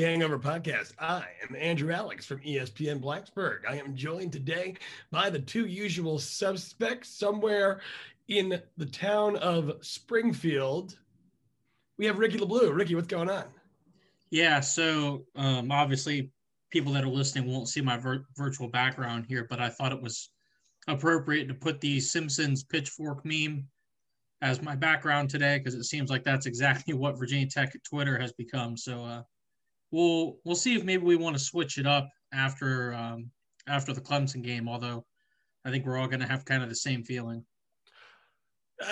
Hokie Hangover Podcast. I am Andrew Alex from ESPN Blacksburg. I am joined today by the two usual suspects somewhere in the town of Springfield. We have Ricky LeBlue. Ricky, what's going on? Yeah, so um, obviously, people that are listening won't see my vir- virtual background here, but I thought it was appropriate to put the Simpsons pitchfork meme as my background today because it seems like that's exactly what Virginia Tech Twitter has become. So uh, we'll we'll see if maybe we want to switch it up after um, after the Clemson game. Although I think we're all going to have kind of the same feeling.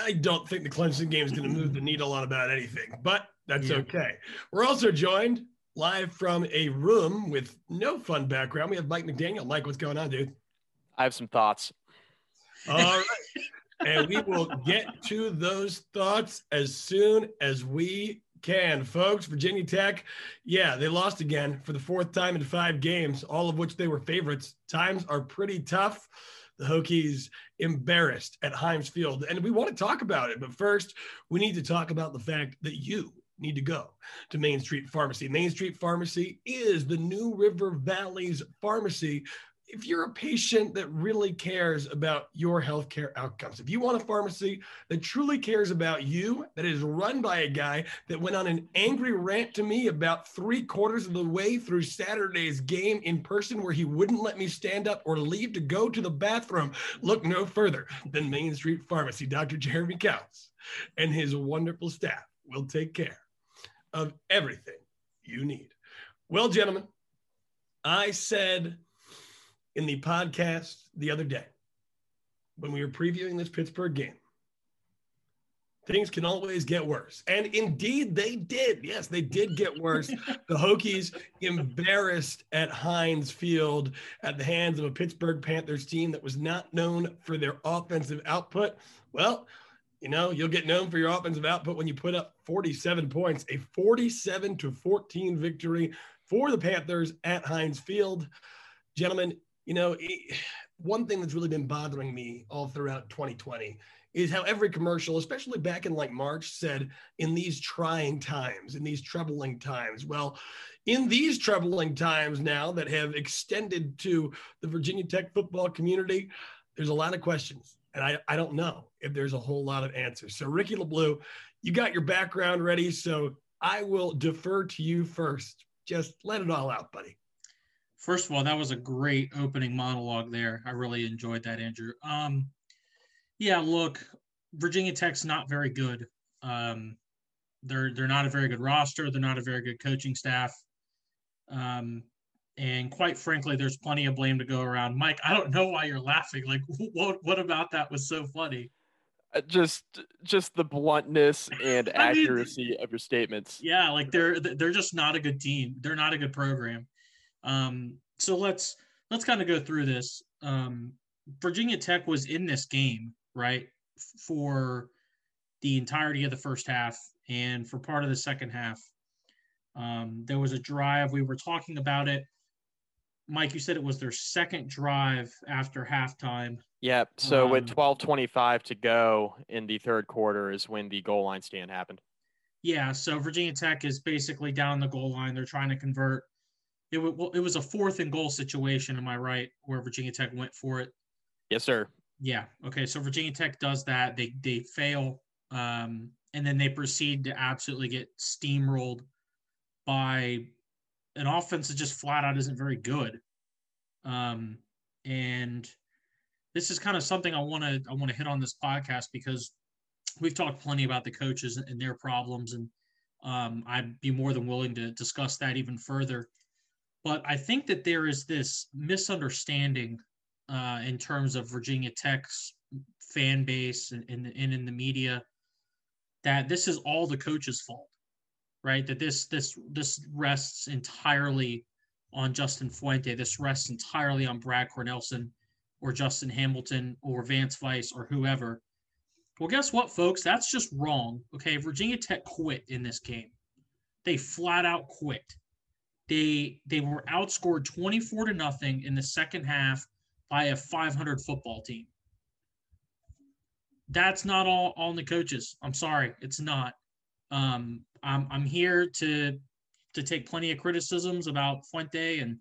I don't think the Clemson game is going to move the needle on about anything, but that's Yeah. okay. We're also joined live from a room with no fun background. We have Mike McDaniel. Mike, what's going on, dude? I have some thoughts. All right. and we will get to those thoughts as soon as we can, folks. Virginia Tech, yeah, they lost again for the fourth time in five games, all of which they were favorites. Times are pretty tough. The Hokies embarrassed at Heinz Field, and we want to talk about it. But first, we need to talk about the fact that you need to go to Main Street Pharmacy. Main Street Pharmacy is the New River Valley's pharmacy if you're a patient that really cares about your healthcare outcomes, if you want a pharmacy that truly cares about you, that is run by a guy that went on an angry rant to me about three quarters of the way through Saturday's game in person, where he wouldn't let me stand up or leave to go to the bathroom, look no further than Main Street Pharmacy. Dr. Jeremy Counts and his wonderful staff will take care of everything you need. Well, gentlemen, I said in the podcast the other day when we were previewing this Pittsburgh game. Things can always get worse. And indeed, they did. Yes, they did get worse. the Hokies embarrassed at Heinz Field at the hands of a Pittsburgh Panthers team that was not known for their offensive output. Well, you know, you'll get known for your offensive output when you put up 47 points, a 47 to 14 victory for the Panthers at Heinz Field. Gentlemen, you know, it- one thing that's really been bothering me all throughout 2020 is how every commercial, especially back in like March, said in these trying times, in these troubling times. Well, in these troubling times now that have extended to the Virginia Tech football community, there's a lot of questions. And I, I don't know if there's a whole lot of answers. So, Ricky LeBlue, you got your background ready. So I will defer to you first. Just let it all out, buddy. First of all, that was a great opening monologue there. I really enjoyed that, Andrew. Um, yeah, look, Virginia Tech's not very good. Um, they're they're not a very good roster. They're not a very good coaching staff. Um, and quite frankly, there's plenty of blame to go around. Mike, I don't know why you're laughing. Like, what what about that was so funny? Uh, Just, just the bluntness and I mean- accuracy of your statements. Yeah, like they're they're just not a good team. They're not a good program. Um, so let's let's kind of go through this. Um, Virginia Tech was in this game, right, for the entirety of the first half and for part of the second half. Um, there was a drive. We were talking about it. Mike, you said it was their second drive after halftime. Yep. So with Um, 12:25 to go in the third quarter is when the goal line stand happened. Yeah, so Virginia Tech is basically down the goal line. They're trying to convert. It, it was a fourth and goal situation, am I right? Where Virginia Tech went for it. Yes, sir. Yeah. Okay. So Virginia Tech does that. They they fail, um, and then they proceed to absolutely get steamrolled by an offense that just flat out isn't very good. Um, and this is kind of something I want to I want to hit on this podcast because we've talked plenty about the coaches and their problems, and um, I'd be more than willing to discuss that even further. But I think that there is this misunderstanding uh, in terms of Virginia Tech's fan base and, and, and in the media that this is all the coach's fault, right? That this this this rests entirely on Justin Fuente. This rests entirely on Brad Cornelsen or Justin Hamilton or Vance Vice or whoever. Well, guess what, folks? That's just wrong. Okay, Virginia Tech quit in this game. They flat out quit. They they were outscored 24 to nothing in the second half by a 500 football team. That's not all on the coaches. I'm sorry, it's not. Um, I'm I'm here to to take plenty of criticisms about Fuente and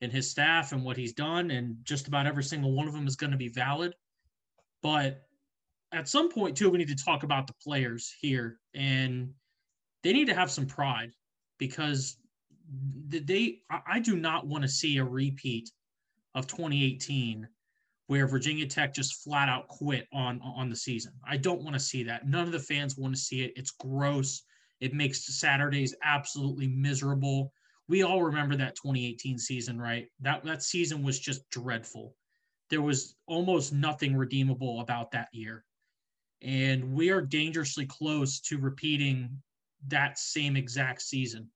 and his staff and what he's done, and just about every single one of them is going to be valid. But at some point, too, we need to talk about the players here, and they need to have some pride because they. I do not want to see a repeat of 2018 where Virginia Tech just flat out quit on on the season. I don't want to see that. None of the fans want to see it. It's gross. It makes Saturdays absolutely miserable. We all remember that 2018 season, right? That that season was just dreadful. There was almost nothing redeemable about that year. And we are dangerously close to repeating that same exact season.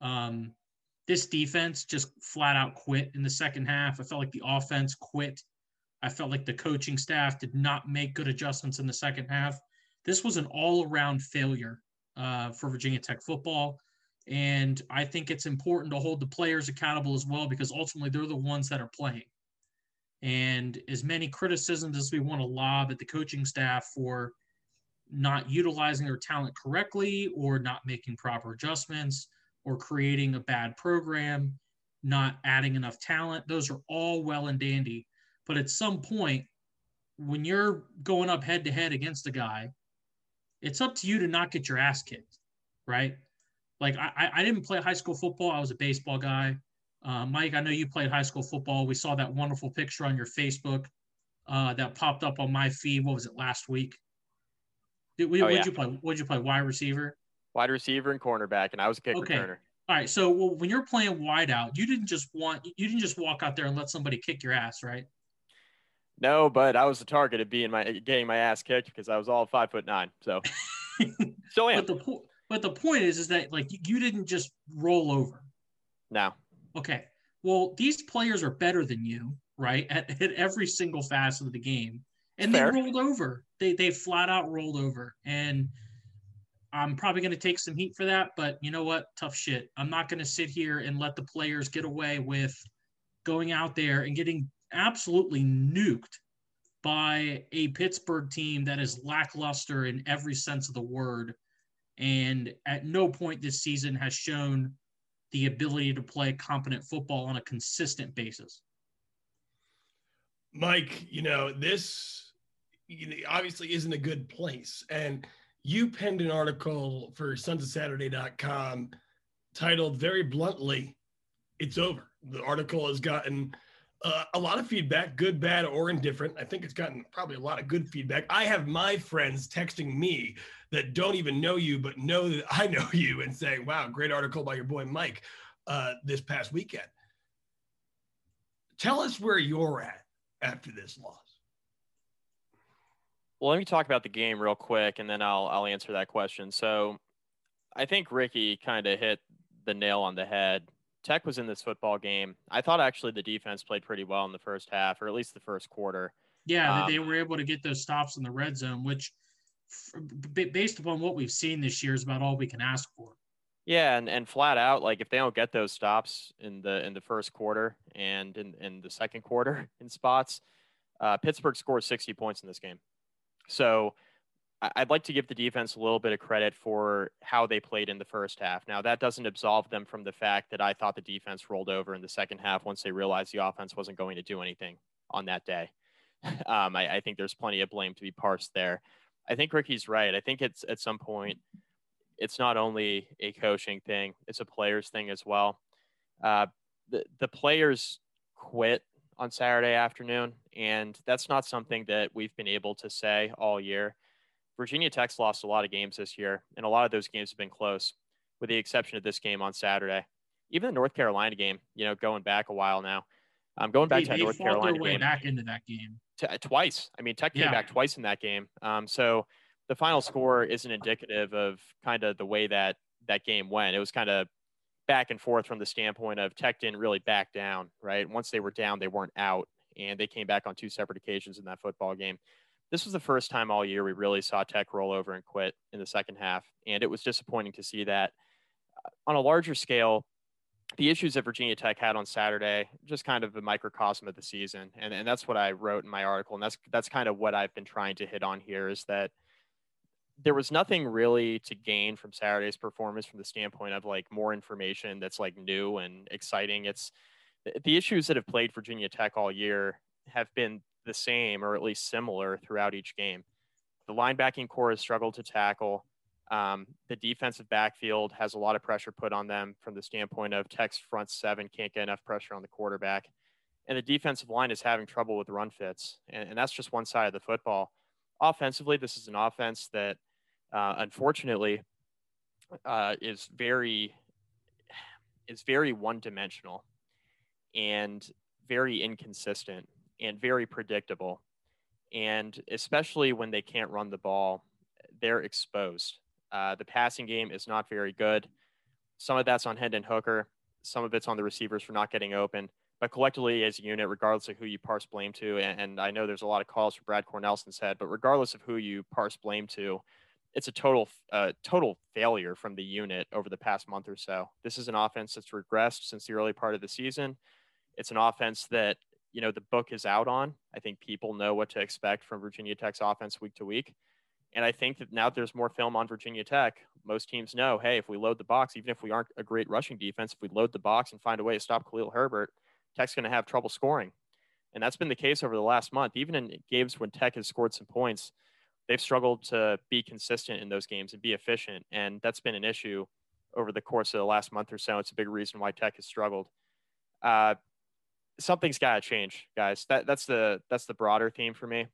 Um, this defense just flat out quit in the second half. I felt like the offense quit. I felt like the coaching staff did not make good adjustments in the second half. This was an all around failure uh, for Virginia Tech football. And I think it's important to hold the players accountable as well because ultimately they're the ones that are playing. And as many criticisms as we want to lob at the coaching staff for not utilizing their talent correctly or not making proper adjustments, or creating a bad program, not adding enough talent. Those are all well and dandy. But at some point, when you're going up head to head against a guy, it's up to you to not get your ass kicked, right? Like I, I didn't play high school football. I was a baseball guy. Uh, Mike, I know you played high school football. We saw that wonderful picture on your Facebook uh, that popped up on my feed. What was it last week? Did we, oh, what'd yeah. you play? What'd you play? Wide receiver wide receiver and cornerback, and I was a kick okay. returner. All right. So well, when you're playing wide out, you didn't just want you didn't just walk out there and let somebody kick your ass, right? No, but I was the target of being my getting my ass kicked because I was all five foot nine. So still am. But the po- but the point is, is that like you didn't just roll over. No. Okay. Well, these players are better than you, right? At, at every single facet of the game, and Fair. they rolled over. They they flat out rolled over, and I'm probably going to take some heat for that, but you know what? Tough shit. I'm not going to sit here and let the players get away with going out there and getting absolutely nuked by a Pittsburgh team that is lackluster in every sense of the word. And at no point this season has shown the ability to play competent football on a consistent basis. Mike, you know, this obviously isn't a good place. And you penned an article for sons of saturday.com titled very bluntly it's over. The article has gotten uh, a lot of feedback good bad or indifferent. I think it's gotten probably a lot of good feedback. I have my friends texting me that don't even know you but know that i know you and saying wow great article by your boy mike uh, this past weekend. Tell us where you're at after this loss well, let me talk about the game real quick, and then I'll I'll answer that question. So, I think Ricky kind of hit the nail on the head. Tech was in this football game. I thought actually the defense played pretty well in the first half, or at least the first quarter. Yeah, um, they were able to get those stops in the red zone, which, based upon what we've seen this year, is about all we can ask for. Yeah, and, and flat out, like if they don't get those stops in the in the first quarter and in, in the second quarter in spots, uh, Pittsburgh scores 60 points in this game. So I'd like to give the defense a little bit of credit for how they played in the first half. Now, that doesn't absolve them from the fact that I thought the defense rolled over in the second half once they realized the offense wasn't going to do anything on that day. Um, I, I think there's plenty of blame to be parsed there. I think Ricky's right. I think it's at some point, it's not only a coaching thing, it's a players thing as well. Uh, the, the players quit on Saturday afternoon. And that's not something that we've been able to say all year. Virginia Tech's lost a lot of games this year, and a lot of those games have been close, with the exception of this game on Saturday. Even the North Carolina game, you know, going back a while now. I'm um, going back they, to North Carolina game. back into that game t- twice. I mean, Tech came yeah. back twice in that game. Um, so the final score isn't indicative of kind of the way that that game went. It was kind of back and forth from the standpoint of Tech didn't really back down, right? Once they were down, they weren't out, and they came back on two separate occasions in that football game. This was the first time all year we really saw Tech roll over and quit in the second half, and it was disappointing to see that. On a larger scale, the issues that Virginia Tech had on Saturday, just kind of a microcosm of the season, and and that's what I wrote in my article, and that's that's kind of what I've been trying to hit on here is that there was nothing really to gain from Saturday's performance from the standpoint of like more information that's like new and exciting. It's the issues that have played Virginia Tech all year have been the same or at least similar throughout each game. The linebacking corps has struggled to tackle. Um, the defensive backfield has a lot of pressure put on them from the standpoint of Tech's front seven can't get enough pressure on the quarterback. And the defensive line is having trouble with run fits. And, and that's just one side of the football. Offensively, this is an offense that uh, unfortunately uh, is very is very one dimensional and very inconsistent and very predictable. And especially when they can't run the ball, they're exposed. Uh, the passing game is not very good. Some of that's on Hendon Hooker. Some of it's on the receivers for not getting open. But collectively, as a unit, regardless of who you parse blame to, and, and I know there's a lot of calls for Brad Cornelsen's head, but regardless of who you parse blame to, it's a total uh, total failure from the unit over the past month or so. This is an offense that's regressed since the early part of the season. It's an offense that you know the book is out on. I think people know what to expect from Virginia Tech's offense week to week. And I think that now that there's more film on Virginia Tech, most teams know, hey, if we load the box, even if we aren't a great rushing defense, if we load the box and find a way to stop Khalil Herbert, Tech's going to have trouble scoring. And that's been the case over the last month. Even in games when Tech has scored some points, they've struggled to be consistent in those games and be efficient. And that's been an issue over the course of the last month or so. It's a big reason why Tech has struggled. Uh, something's got to change, guys. That, that's the that's the broader theme for me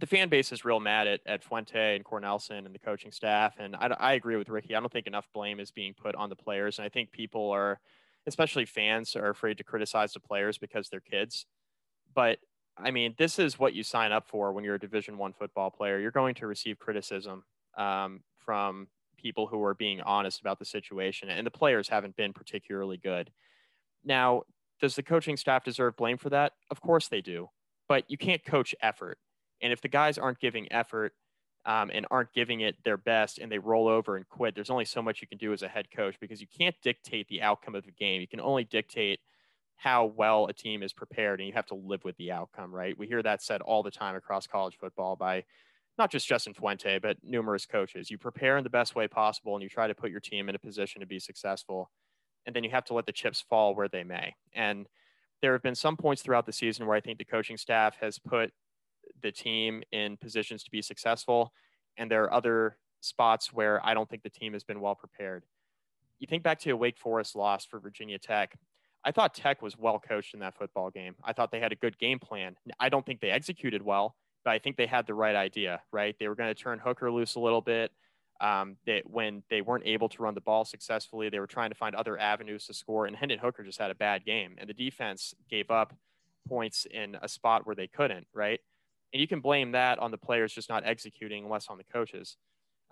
the fan base is real mad at, at Fuente and Cornelsen and the coaching staff. And I, I agree with Ricky. I don't think enough blame is being put on the players. And I think people are, especially fans, are afraid to criticize the players because they're kids. But I mean, this is what you sign up for when you're a Division One football player. You're going to receive criticism um, from people who are being honest about the situation, and the players haven't been particularly good. Now, does the coaching staff deserve blame for that? Of course they do, but you can't coach effort. And if the guys aren't giving effort um, and aren't giving it their best and they roll over and quit, there's only so much you can do as a head coach because you can't dictate the outcome of the game. You can only dictate how well a team is prepared and you have to live with the outcome, right? We hear that said all the time across college football by not just Justin Fuente, but numerous coaches. You prepare in the best way possible and you try to put your team in a position to be successful. And then you have to let the chips fall where they may. And there have been some points throughout the season where I think the coaching staff has put the team in positions to be successful. And there are other spots where I don't think the team has been well prepared. You think back to a Wake Forest loss for Virginia Tech. I thought Tech was well coached in that football game. I thought they had a good game plan. I don't think they executed well, but I think they had the right idea, right? They were going to turn Hooker loose a little bit. Um, that when they weren't able to run the ball successfully, they were trying to find other avenues to score. And Hendon Hooker just had a bad game, and the defense gave up points in a spot where they couldn't, right? And you can blame that on the players just not executing, less on the coaches.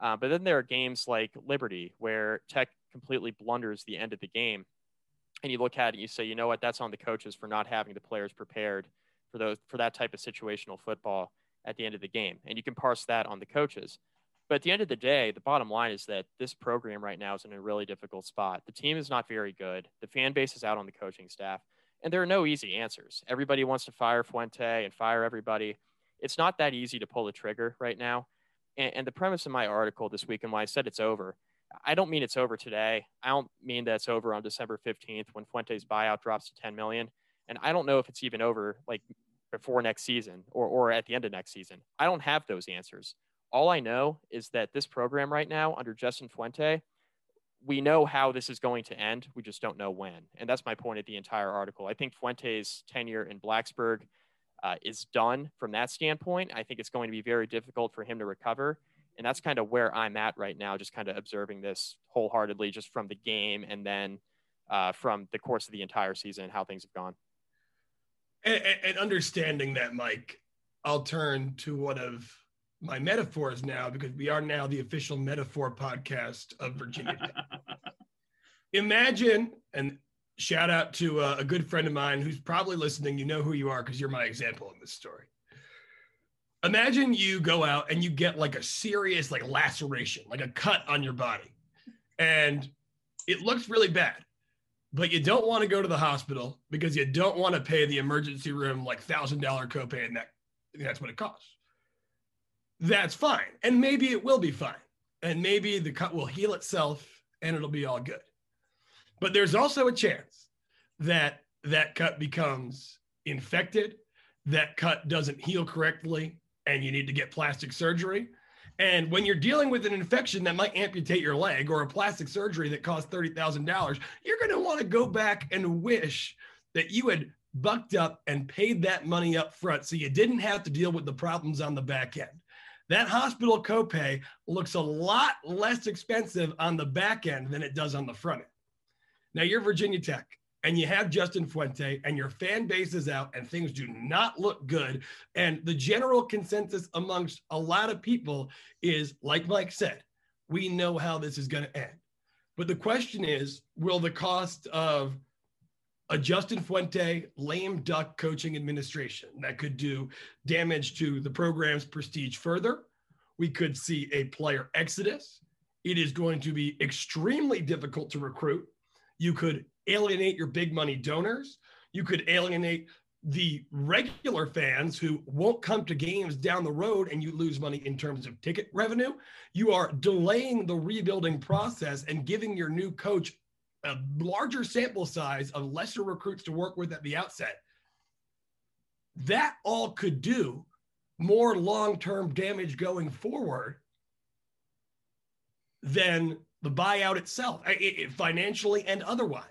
Uh, but then there are games like Liberty where Tech completely blunders the end of the game. And you look at it and you say, you know what, that's on the coaches for not having the players prepared for those for that type of situational football at the end of the game. And you can parse that on the coaches. But at the end of the day, the bottom line is that this program right now is in a really difficult spot. The team is not very good. The fan base is out on the coaching staff. And there are no easy answers. Everybody wants to fire Fuente and fire everybody it's not that easy to pull the trigger right now. And, and the premise of my article this week and why I said it's over, I don't mean it's over today. I don't mean that it's over on December 15th when Fuente's buyout drops to 10 million. And I don't know if it's even over like before next season or, or at the end of next season. I don't have those answers. All I know is that this program right now under Justin Fuente, we know how this is going to end. We just don't know when. And that's my point at the entire article. I think Fuente's tenure in Blacksburg uh, is done from that standpoint. I think it's going to be very difficult for him to recover. And that's kind of where I'm at right now, just kind of observing this wholeheartedly just from the game and then uh, from the course of the entire season, how things have gone. And, and understanding that, Mike, I'll turn to one of my metaphors now because we are now the official metaphor podcast of Virginia Imagine, and shout out to a, a, good friend of mine who's probably listening. You know who you are because you're my example in this story. Imagine you go out and you get like a serious like laceration, like a cut on your body, and it looks really bad but you don't want to go to the hospital because you don't want to pay the emergency room like thousand dollar copay and that that's what it costs. That's fine. And maybe it will be fine. And maybe the cut will heal itself and it'll be all good. But there's also a chance that that cut becomes infected, that cut doesn't heal correctly, and you need to get plastic surgery. And when you're dealing with an infection that might amputate your leg or a plastic surgery that costs $30,000, you're going to want to go back and wish that you had bucked up and paid that money up front so you didn't have to deal with the problems on the back end. That hospital copay looks a lot less expensive on the back end than it does on the front end. Now you're Virginia Tech and you have Justin Fuente and your fan base is out and things do not look good. And the general consensus amongst a lot of people is, like Mike said, we know how this is going to end. But the question is, will the cost of a Justin Fuente lame duck coaching administration that could do damage to the program's prestige further? We could see a player exodus. It is going to be extremely difficult to recruit. You could alienate your big money donors. You could alienate the regular fans who won't come to games down the road and you lose money in terms of ticket revenue. You are delaying the rebuilding process and giving your new coach a larger sample size of lesser recruits to work with at the outset. That all could do more long term damage going forward than the buyout itself, it, it, financially and otherwise.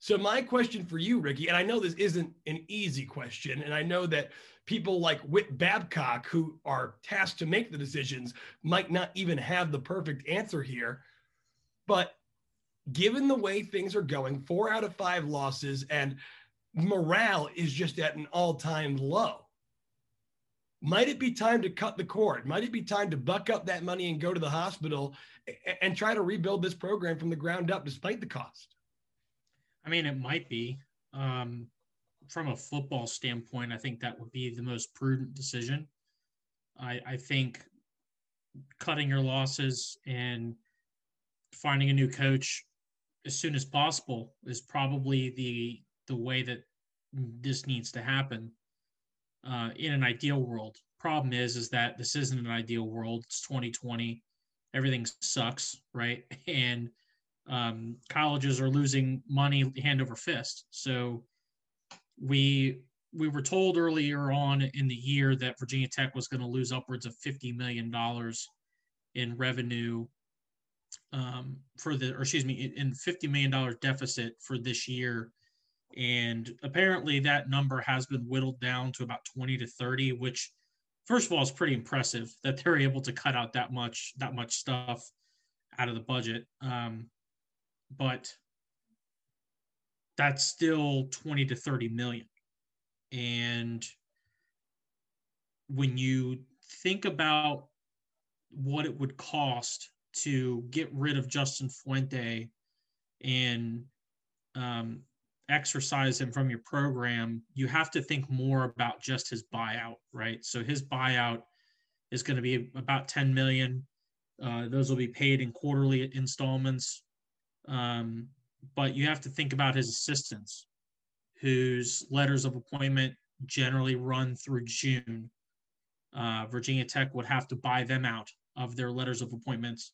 So my question for you, Ricky, and I know this isn't an easy question, and I know that people like Whit Babcock, who are tasked to make the decisions, might not even have the perfect answer here. But given the way things are going, four out of five losses, and morale is just at an all-time low. Might it be time to cut the cord? Might it be time to buck up that money and go to the hospital and try to rebuild this program from the ground up despite the cost? I mean, it might be. Um, from a football standpoint, I think that would be the most prudent decision. I, I think cutting your losses and finding a new coach as soon as possible is probably the the way that this needs to happen uh, in an ideal world. Problem is, is that this isn't an ideal world. It's 2020. Everything sucks, right? And um, colleges are losing money hand over fist. So we we were told earlier on in the year that Virginia Tech was going to lose upwards of fifty million dollars in revenue um, for the, or excuse me, in fifty million dollar deficit for this year, and apparently that number has been whittled down to about twenty to thirty, which first of all is pretty impressive that they're able to cut out that much that much stuff out of the budget. Um, but that's still 20 to 30 million. And when you think about what it would cost to get rid of Justin Fuente and um, exercise him from your program, you have to think more about just his buyout, right? So his buyout is going to be about 10 million. Uh, those will be paid in quarterly installments. Um, but you have to think about his assistants, whose letters of appointment generally run through June. Uh, Virginia Tech would have to buy them out of their letters of appointments.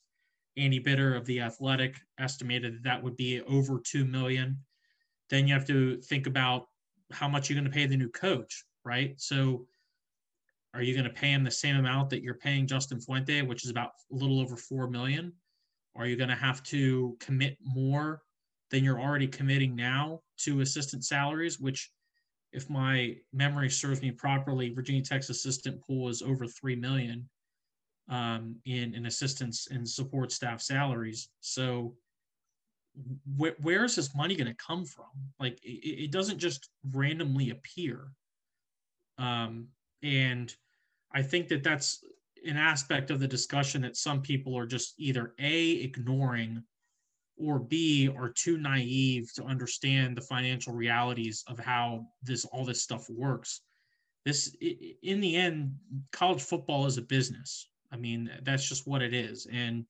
Andy Bitter of the Athletic estimated that that would be over two million. Then you have to think about how much you're going to pay the new coach, right? So, are you going to pay him the same amount that you're paying Justin Fuente, which is about a little over four million? Are you going to have to commit more than you're already committing now to assistant salaries, which if my memory serves me properly, Virginia Tech's assistant pool is over three million um, in in assistance and support staff salaries. So wh- where is this money going to come from? Like it, it, doesn't just randomly appear. Um, and I think that that's an aspect of the discussion that some people are just either a ignoring or b are too naive to understand the financial realities of how this all this stuff works. This in the end college football is a business. I mean that's just what it is. And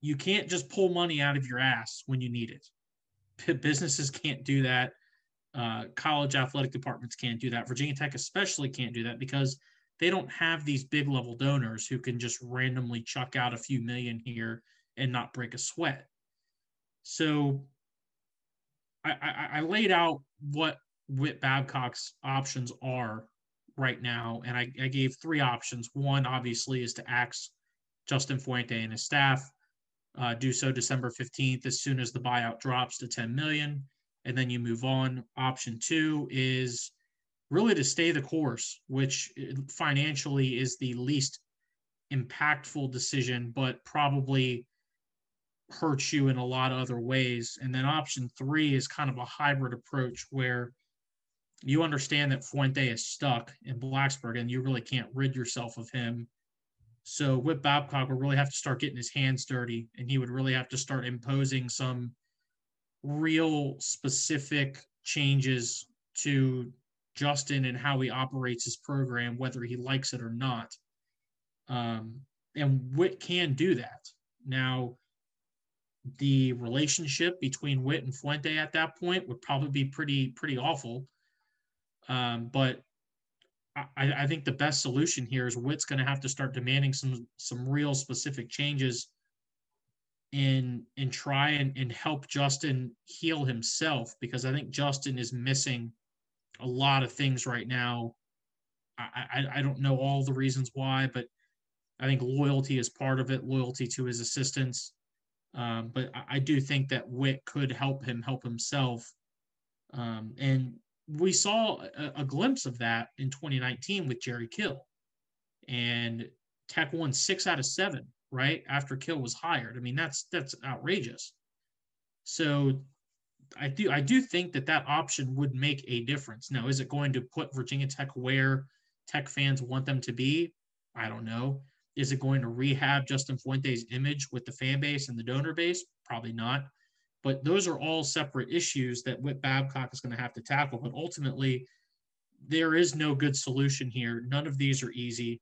you can't just pull money out of your ass when you need it. Businesses can't do that. Uh, college athletic departments can't do that. Virginia tech especially can't do that because they don't have these big level donors who can just randomly chuck out a few million here and not break a sweat so I, I, I laid out what Whit Babcock's options are right now, and I, I gave three options. One, obviously, is to axe Justin Fuente and his staff. Uh, do so December 15th as soon as the buyout drops to 10 million and then you move on option two is really to stay the course which uh, financially is the least impactful decision but probably hurts you in a lot of other ways. And then option three is kind of a hybrid approach where you understand that Fuente is stuck in Blacksburg and you really can't rid yourself of him. So Whit Babcock will really have to start getting his hands dirty and he would really have to start imposing some real specific changes to Justin and how he operates his program, whether he likes it or not. Um, and Whit can do that. Now, the relationship between Whit and Fuente at that point would probably be pretty pretty awful. Um, but I, I, think the best solution here is Whit's going to have to start demanding some some real specific changes and and try and, and help Justin heal himself because I think Justin is missing a lot of things right now. I, I, I don't know all the reasons why, but I think loyalty is part of it, loyalty to his assistants. Um, but I, I, do think that Whit could help him help himself. Um, and we saw a, a, glimpse of that in 2019 with Jerry Kill. And Tech won six out of seven, right? After Kill was hired. I mean, that's that's outrageous. So I do I do think that that option would make a difference. Now, is it going to put Virginia Tech where Tech fans want them to be? I don't know. Is it going to rehab Justin Fuente's image with the fan base and the donor base? Probably not. But those are all separate issues that Whit Babcock is going to have to tackle. But ultimately, there is no good solution here. None of these are easy,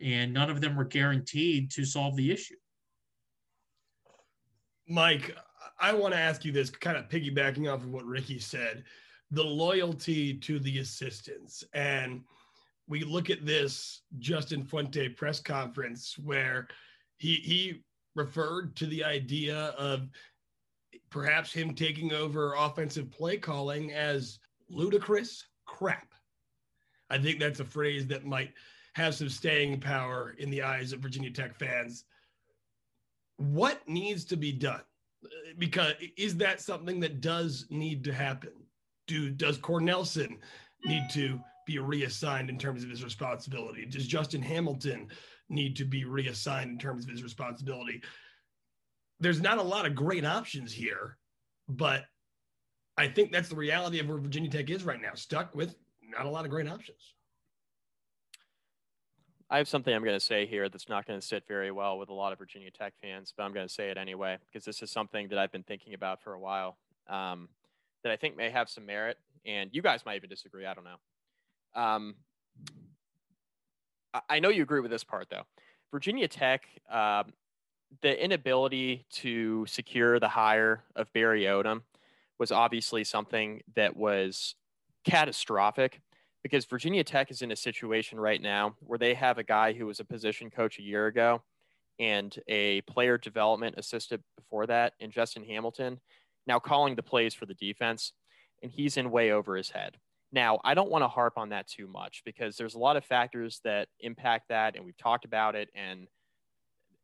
and none of them are guaranteed to solve the issue. Mike, I want to ask you this, kind of piggybacking off of what Ricky said the loyalty to the assistants. And we look at this Justin Fuente press conference where he he referred to the idea of perhaps him taking over offensive play calling as ludicrous crap. I think that's a phrase that might have some staying power in the eyes of Virginia Tech fans. What needs to be done? Because is that something that does need to happen? Do does Cornelsen need to be reassigned in terms of his responsibility? Does Justin Hamilton need to be reassigned in terms of his responsibility? There's not a lot of great options here, but I think that's the reality of where Virginia Tech is right now, stuck with not a lot of great options. I have something I'm going to say here that's not going to sit very well with a lot of Virginia Tech fans, but I'm going to say it anyway because this is something that I've been thinking about for a while um, that I think may have some merit. And you guys might even disagree. I don't know. Um, I know you agree with this part though. Virginia Tech, um, the inability to secure the hire of Barry Odom was obviously something that was catastrophic because Virginia Tech is in a situation right now where they have a guy who was a position coach a year ago and a player development assistant before that in Justin Hamilton now calling the plays for the defense and he's in way over his head. Now, I don't want to harp on that too much because there's a lot of factors that impact that, and we've talked about it. And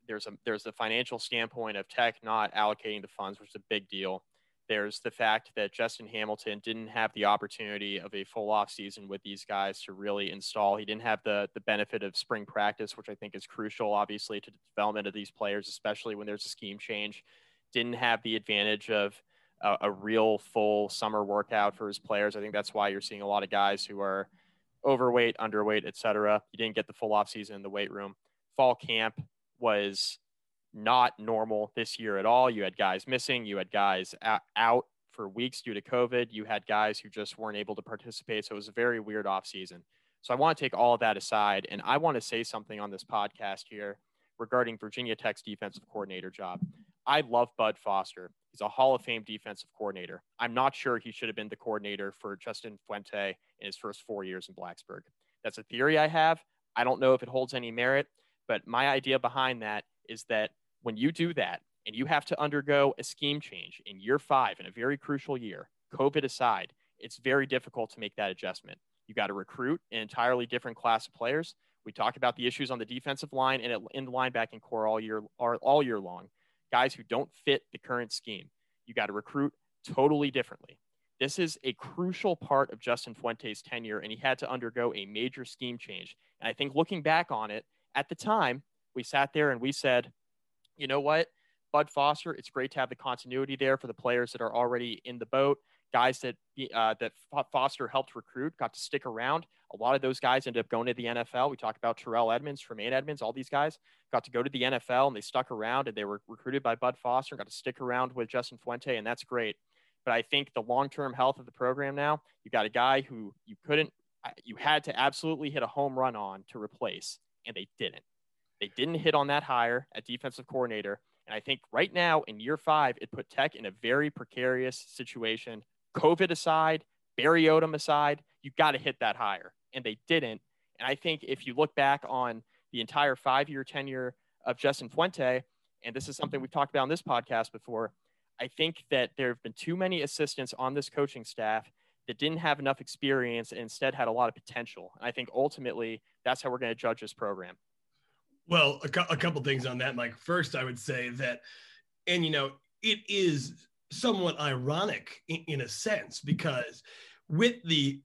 there's a there's the financial standpoint of Tech not allocating the funds, which is a big deal. There's the fact that Justin Hamilton didn't have the opportunity of a full off season with these guys to really install. He didn't have the the benefit of spring practice, which I think is crucial, obviously, to the development of these players, especially when there's a scheme change. Didn't have the advantage of a, a real full summer workout for his players. I think that's why you're seeing a lot of guys who are overweight, underweight, etc. You didn't get the full off season in the weight room. Fall camp was not normal this year at all. You had guys missing, you had guys out for weeks due to COVID, you had guys who just weren't able to participate. So it was a very weird offseason. So I want to take all of that aside, and I want to say something on this podcast here regarding Virginia Tech's defensive coordinator job. I love Bud Foster. He's a Hall of Fame defensive coordinator. I'm not sure he should have been the coordinator for Justin Fuente in his first four years in Blacksburg. That's a theory I have. I don't know if it holds any merit, but my idea behind that is that when you do that and you have to undergo a scheme change in year five in a very crucial year, COVID aside, it's very difficult to make that adjustment. You got to recruit an entirely different class of players. We talked about the issues on the defensive line and in the linebacking corps all year all year long. Guys who don't fit the current scheme. You got to recruit totally differently. This is a crucial part of Justin Fuente's tenure, and he had to undergo a major scheme change. And I think looking back on it, at the time, we sat there and we said, you know what? Bud Foster, it's great to have the continuity there for the players that are already in the boat. Guys that uh, that Foster helped recruit got to stick around. A lot of those guys ended up going to the NFL. We talked about Terrell Edmunds, Tremaine Edmunds, all these guys got to go to the NFL and they stuck around and they were recruited by Bud Foster, and got to stick around with Justin Fuente, and that's great. But I think the long term health of the program now, you got a guy who you couldn't, uh, you had to absolutely hit a home run on to replace, and they didn't. They didn't hit on that hire at defensive coordinator. And I think right now in year five, it put Tech in a very precarious situation. COVID aside, Barry Odom aside, you got to hit that higher. And they didn't. And I think if you look back on the entire five year tenure of Justin Fuente, and this is something we've talked about on this podcast before, I think that there have been too many assistants on this coaching staff that didn't have enough experience and instead had a lot of potential. And I think ultimately that's how we're going to judge this program. Well, a, a couple things on that, Mike. First, I would say that, and you know, it is somewhat ironic in, in a sense because with the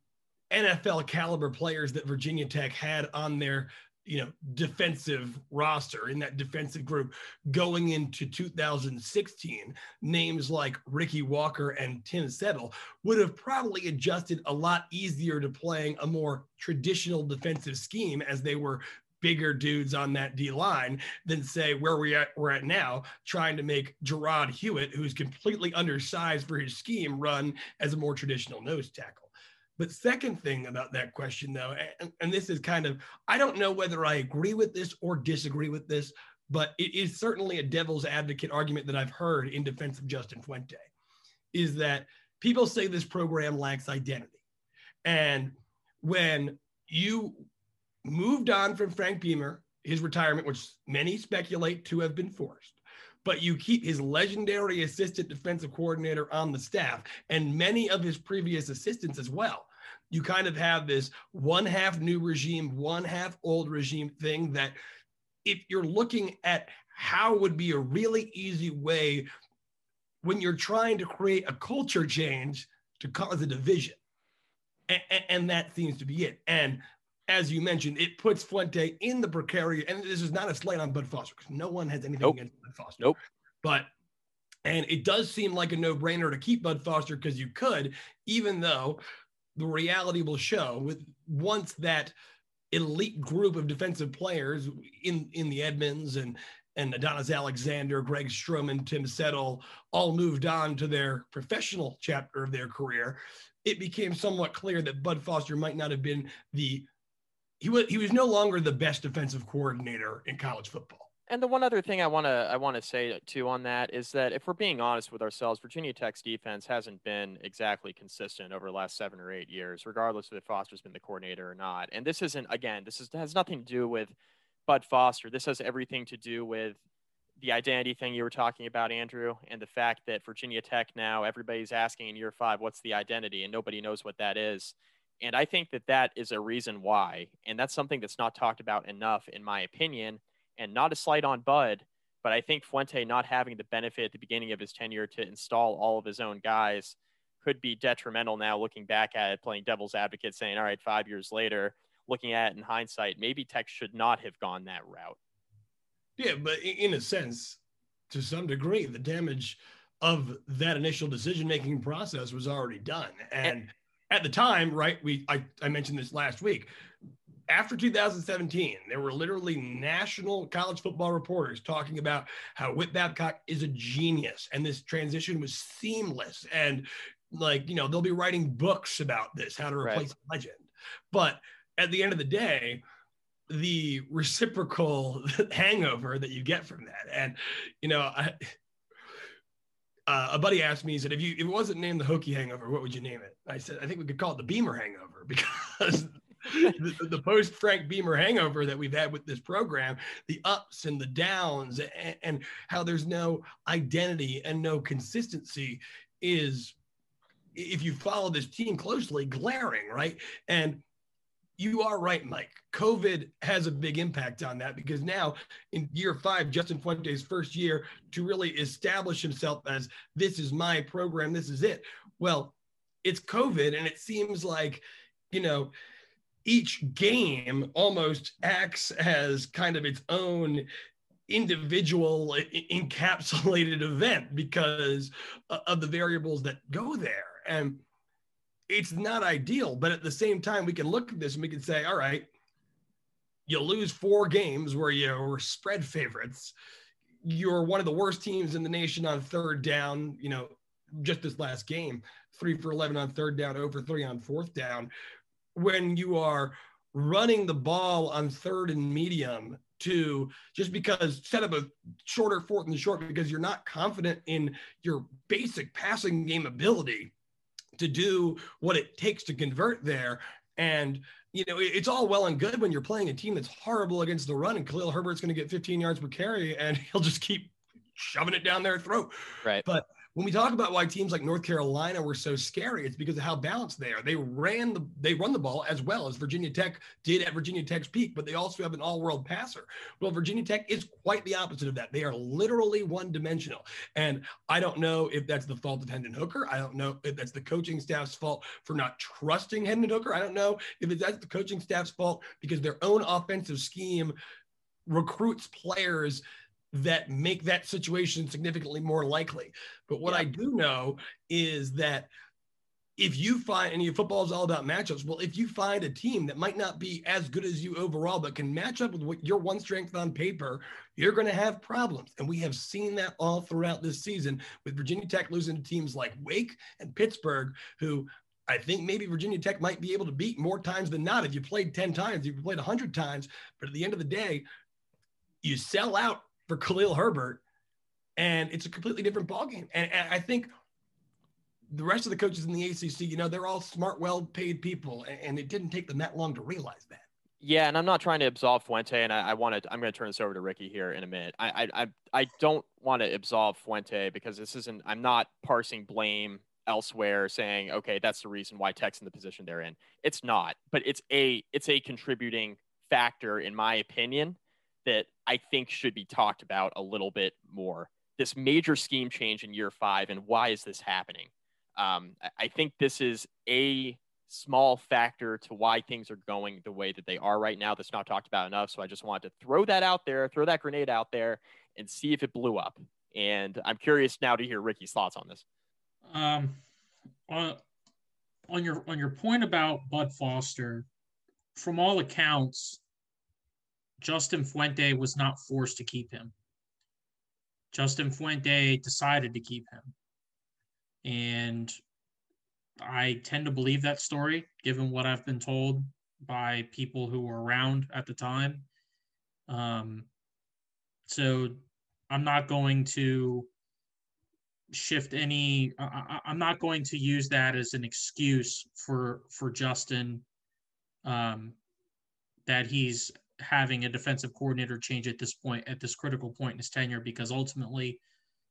NFL caliber players that Virginia Tech had on their you know defensive roster in that defensive group going into 2016 names like ricky walker and tim settle would have probably adjusted a lot easier to playing a more traditional defensive scheme as they were bigger dudes on that D line than say where we at, we're at now, trying to make Jarrod Hewitt, who's completely undersized for his scheme, run as a more traditional nose tackle. But second thing about that question, though, and, and this is kind of, I don't know whether I agree with this or disagree with this, but it is certainly a devil's advocate argument that I've heard in defense of Justin Fuente, is that people say this program lacks identity. And when you moved on from Frank Beamer, his retirement, which many speculate to have been forced. But you keep his legendary assistant defensive coordinator on the staff and many of his previous assistants as well. You kind of have this one half new regime, one half old regime thing that if you're looking at how would be a really easy way when you're trying to create a culture change to cause a division. And, and, that seems to be it. And as you mentioned, it puts Fuente in the precarious. And this is not a slight on Bud Foster because no one has anything nope. against Bud Foster. Nope. But and it does seem like a no-brainer to keep Bud Foster because you could, even though the reality will show with once that elite group of defensive players in in the Edmunds and and Adonis Alexander, Greg Stroman, Tim Settle all moved on to their professional chapter of their career, it became somewhat clear that Bud Foster might not have been the he was he was no longer the best defensive coordinator in college football. And the one other thing I want to I want to say too on that is that if we're being honest with ourselves, Virginia Tech's defense hasn't been exactly consistent over the last seven or eight years, regardless of if Foster's been the coordinator or not. And this isn't again, this is has nothing to do with Bud Foster. This has everything to do with the identity thing you were talking about, Andrew, and the fact that Virginia Tech now everybody's asking in year five, what's the identity, and nobody knows what that is. And I think that that is a reason why. And that's something that's not talked about enough, in my opinion. And not a slight on Bud, But I think Fuente not having the benefit at the beginning of his tenure to install all of his own guys could be detrimental now looking back at it, playing devil's advocate, saying, all right, five years later, looking at it in hindsight, maybe Tech should not have gone that route. Yeah, but in a sense, to some degree, the damage of that initial decision making process was already done. And, and at the time, right, we I, I mentioned this last week. After 2017, there were literally national college football reporters talking about how Whit Babcock is a genius and this transition was seamless. And like, you know, they'll be writing books about this, how to replace right. legend. But at the end of the day, the reciprocal hangover that you get from that. And, you know, I, uh, a buddy asked me, he said, if you if it wasn't named the Hokie Hangover, what would you name it? I said, I think we could call it the Beamer Hangover because the, the post Frank Beamer hangover that we've had with this program, the ups and the downs, and, and how there's no identity and no consistency is, if you follow this team closely, glaring, right? And you are right, Mike. COVID has a big impact on that because now in year five, Justin Fuente's first year to really establish himself as this is my program, this is it. Well, it's COVID, and it seems like, you know, each game almost acts as kind of its own individual encapsulated event because of the variables that go there. And it's not ideal, but at the same time, we can look at this and we can say, all right, you lose four games where you were spread favorites. You're one of the worst teams in the nation on third down, you know, just this last game, three for 11 on third down, over three on fourth down. When you are running the ball on third and medium to just because set up a shorter fourth and short because you're not confident in your basic passing game ability to do what it takes to convert there. And you know, it's all well and good when you're playing a team that's horrible against the run, and Khalil Herbert's going to get 15 yards per carry, and he'll just keep shoving it down their throat. Right. But when we talk about why teams like North Carolina were so scary, it's because of how balanced they are. They ran the they run the ball as well as Virginia Tech did at Virginia Tech's peak, but they also have an all-world passer. Well, Virginia Tech is quite the opposite of that. They are literally one-dimensional. And I don't know if that's the fault of Hendon Hooker. I don't know if that's the coaching staff's fault for not trusting Hendon Hooker. I don't know if that's the coaching staff's fault because their own offensive scheme recruits players that make that situation significantly more likely. But what yeah. I do know is that if you find and your football is all about matchups, well, if you find a team that might not be as good as you overall, but can match up with what your one strength on paper, you're going to have problems. And we have seen that all throughout this season with Virginia Tech losing to teams like Wake and Pittsburgh, who I think maybe Virginia Tech might be able to beat more times than not. If you played 10 times, if you played 100 times, but at the end of the day, you sell out for Khalil Herbert, and it's a completely different ballgame. And, and I think the rest of the coaches in the ACC, you know, they're all smart, well-paid people, and, and it didn't take them that long to realize that. Yeah, and I'm not trying to absolve Fuente, and I, I want to. I'm going to turn this over to Ricky here in a minute. I I I don't want to absolve Fuente because this isn't. I'm not parsing blame elsewhere, saying okay, that's the reason why Tech's in the position they're in. It's not, but it's a it's a contributing factor in my opinion that I think should be talked about a little bit more. This major scheme change in year five, and why is this happening? Um, I think this is a small factor to why things are going the way that they are right now. That's not talked about enough. So I just wanted to throw that out there, throw that grenade out there, and see if it blew up. And I'm curious now to hear Ricky's thoughts on this. Um, on, on your on your point about Bud Foster, from all accounts, Justin Fuente was not forced to keep him. Justin Fuente decided to keep him. And I tend to believe that story, given what I've been told by people who were around at the time. Um, so I'm not going to shift any. I, am not going to use that as an excuse for for Justin um, that he's having a defensive coordinator change at this point, at this critical point in his tenure, because ultimately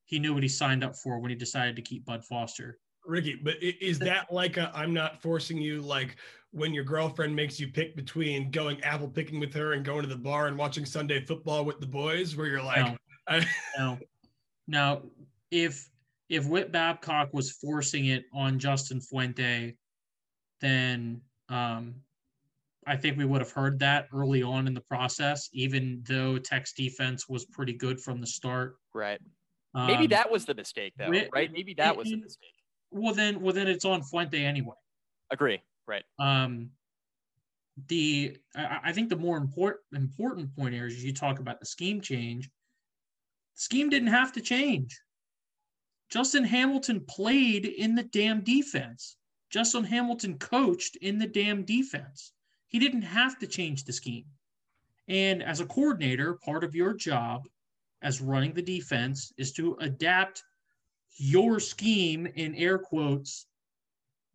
he knew what he signed up for when he decided to keep Bud Foster. Ricky, but is that like a I'm not forcing you like when your girlfriend makes you pick between going apple picking with her and going to the bar and watching Sunday football with the boys, where you're like, no. I, Now, now, if if Whit Babcock was forcing it on Justin Fuente, then um, I think we would have heard that early on in the process, even though Tech's defense was pretty good from the start. Right. Maybe Um, that was the mistake, though. it- right? Maybe that it- was the mistake. Well, then, well, then it's on Fuente anyway. Agree. Right. Um, the I, I think the more important important point here is you talk about the scheme change. Scheme didn't have to change. Justin Hamilton played in the damn defense. Justin Hamilton coached in the damn defense. He didn't have to change the scheme. And as a coordinator, part of your job as running the defense is to adapt your scheme in air quotes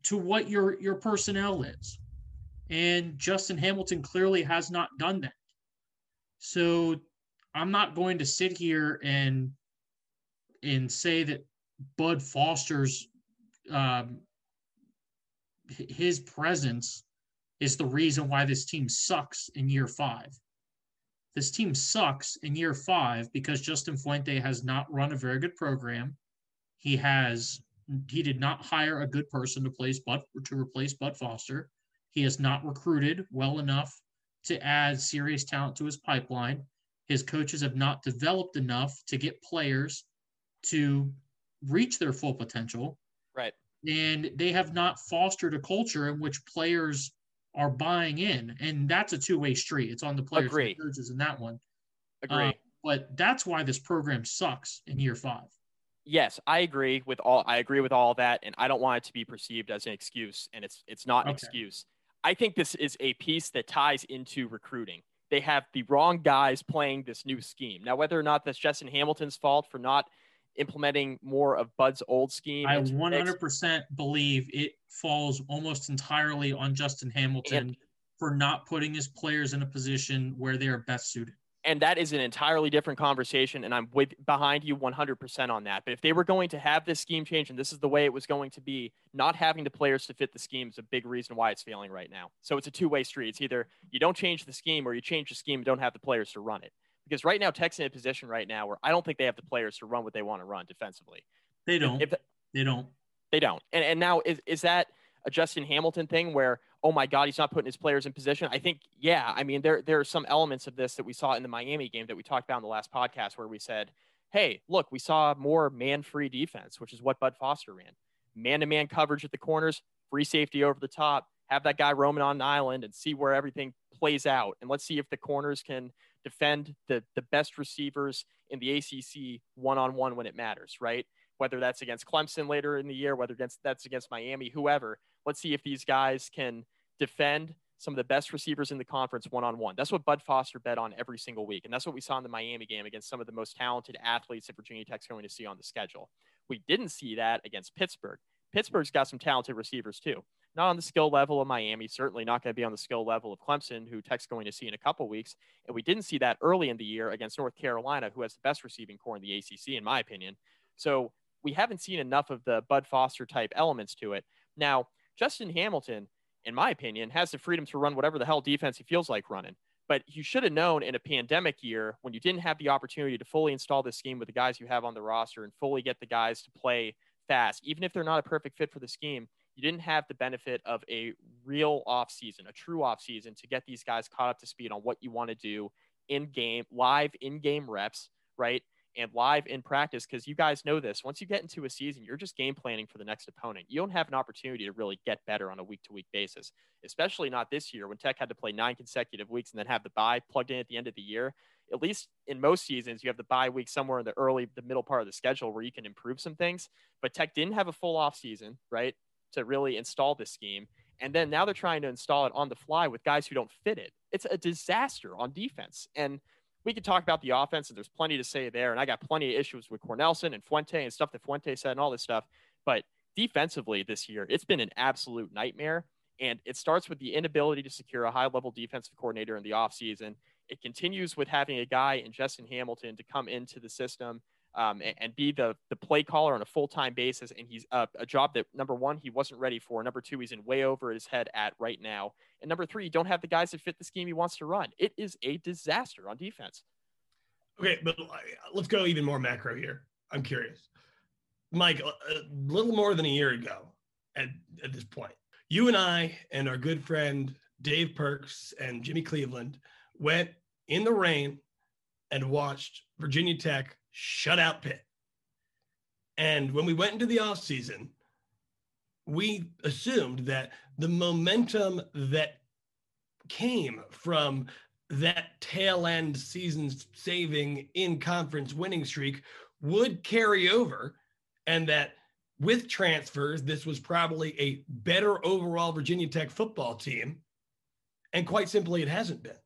to what your your personnel is. And Justin Hamilton clearly has not done that. So I'm not going to sit here and and say that Bud Foster's um, his presence is the reason why this team sucks in year five. This team sucks in year five because Justin Fuente has not run a very good program. He has he did not hire a good person to place but to replace Bud Foster. He has not recruited well enough to add serious talent to his pipeline. His coaches have not developed enough to get players to reach their full potential. Right. And they have not fostered a culture in which players are buying in. And that's a two way street. It's on the players Agree. and coaches in that one. Agree. Uh, but that's why this program sucks in year five. yes, I agree with all. I agree with all that, and I don't want it to be perceived as an excuse, and it's it's not an Okay. excuse. I think this is a piece that ties into recruiting. They have the wrong guys playing this new scheme. Now, whether or not that's Justin Hamilton's fault for not implementing more of Bud's old scheme, I into the mix, 100% believe it falls almost entirely on Justin Hamilton And- for not putting his players in a position where they are best suited. and that is an entirely different conversation and i'm with behind you 100% on that. But if they were going to have this scheme change and this is the way it was going to be not having the players to fit the scheme is a big reason why it's failing right now. So it's a two-way street. It's either you don't change the scheme or you change the scheme and don't have the players to run it because right now tech's in a position right now where i don't think they have the players to run what they want to run defensively. They don't. if they don't. they don't. And, and now is, is that a justin hamilton thing where oh my god he's not putting his players in position? I think yeah i mean there there are some elements of this that we saw in the miami game that we talked about in the last podcast where we said hey look we saw more man-free defense which is what bud foster ran. Man-to-man coverage at the corners free safety over the top have that guy roaming on an island and see where everything plays out. And let's see if the corners can defend the the best receivers in the acc one-on-one when it matters right whether that's against Clemson later in the year, whether against that's against Miami, whoever. Let's see if these guys can defend some of the best receivers in the conference one on one. That's what Bud Foster bet on every single week. And that's what we saw in the Miami game against some of the most talented athletes that Virginia Tech's going to see on the schedule. We didn't see that against Pittsburgh. Pittsburgh's got some talented receivers too. Not on the skill level of Miami, certainly not going to be on the skill level of Clemson, who Tech's going to see in a couple weeks. And we didn't see that early in the year against North Carolina, who has the best receiving corps in the ACC, in my opinion. So we haven't seen enough of the Bud Foster type elements to it. Now, Justin Hamilton, in my opinion, has the freedom to run whatever the hell defense he feels like running. But you should have known in a pandemic year when you didn't have the opportunity to fully install this scheme with the guys you have on the roster and fully get the guys to play fast, even if they're not a perfect fit for the scheme, you didn't have the benefit of a real off season, a true off season to get these guys caught up to speed on what you want to do in game, live in game reps, right? and live in practice because you guys know this. Once you get into a season, you're just game planning for the next opponent. You don't have an opportunity to really get better on a week to week basis, especially not this year when Tech had to play nine consecutive weeks and then have the bye plugged in at the end of the year. At least in most seasons, you have the bye week somewhere in the early, the middle part of the schedule where you can improve some things. But Tech didn't have a full off season, right, to really install this scheme. And then now they're trying to install it on the fly with guys who don't fit it. It's a disaster on defense. And we could talk about the offense, and there's plenty to say there. And I got plenty of issues with Cornelsen and Fuente and stuff that Fuente said and all this stuff. But defensively this year, it's been an absolute nightmare. And it starts with the inability to secure a high level defensive coordinator in the offseason. It continues with having a guy in Justin Hamilton to come into the system um, and, and, be the, the play caller on a full time basis. And he's uh, a job that, number one, he wasn't ready for. Number two, he's in way over his head at right now. And number three, you don't have the guys that fit the scheme he wants to run. It is a disaster on defense. Okay, but uh, let's go even more macro here. I'm curious. Mike, a little more than a year ago at, at this point, you and I and our good friend Dave Perks and Jimmy Cleveland went in the rain and watched Virginia Tech shut out Pitt. And when we went into the offseason, we assumed that the momentum that came from that tail end season saving in conference winning streak would carry over and that with transfers this was probably a better overall Virginia Tech football team and quite simply it hasn't been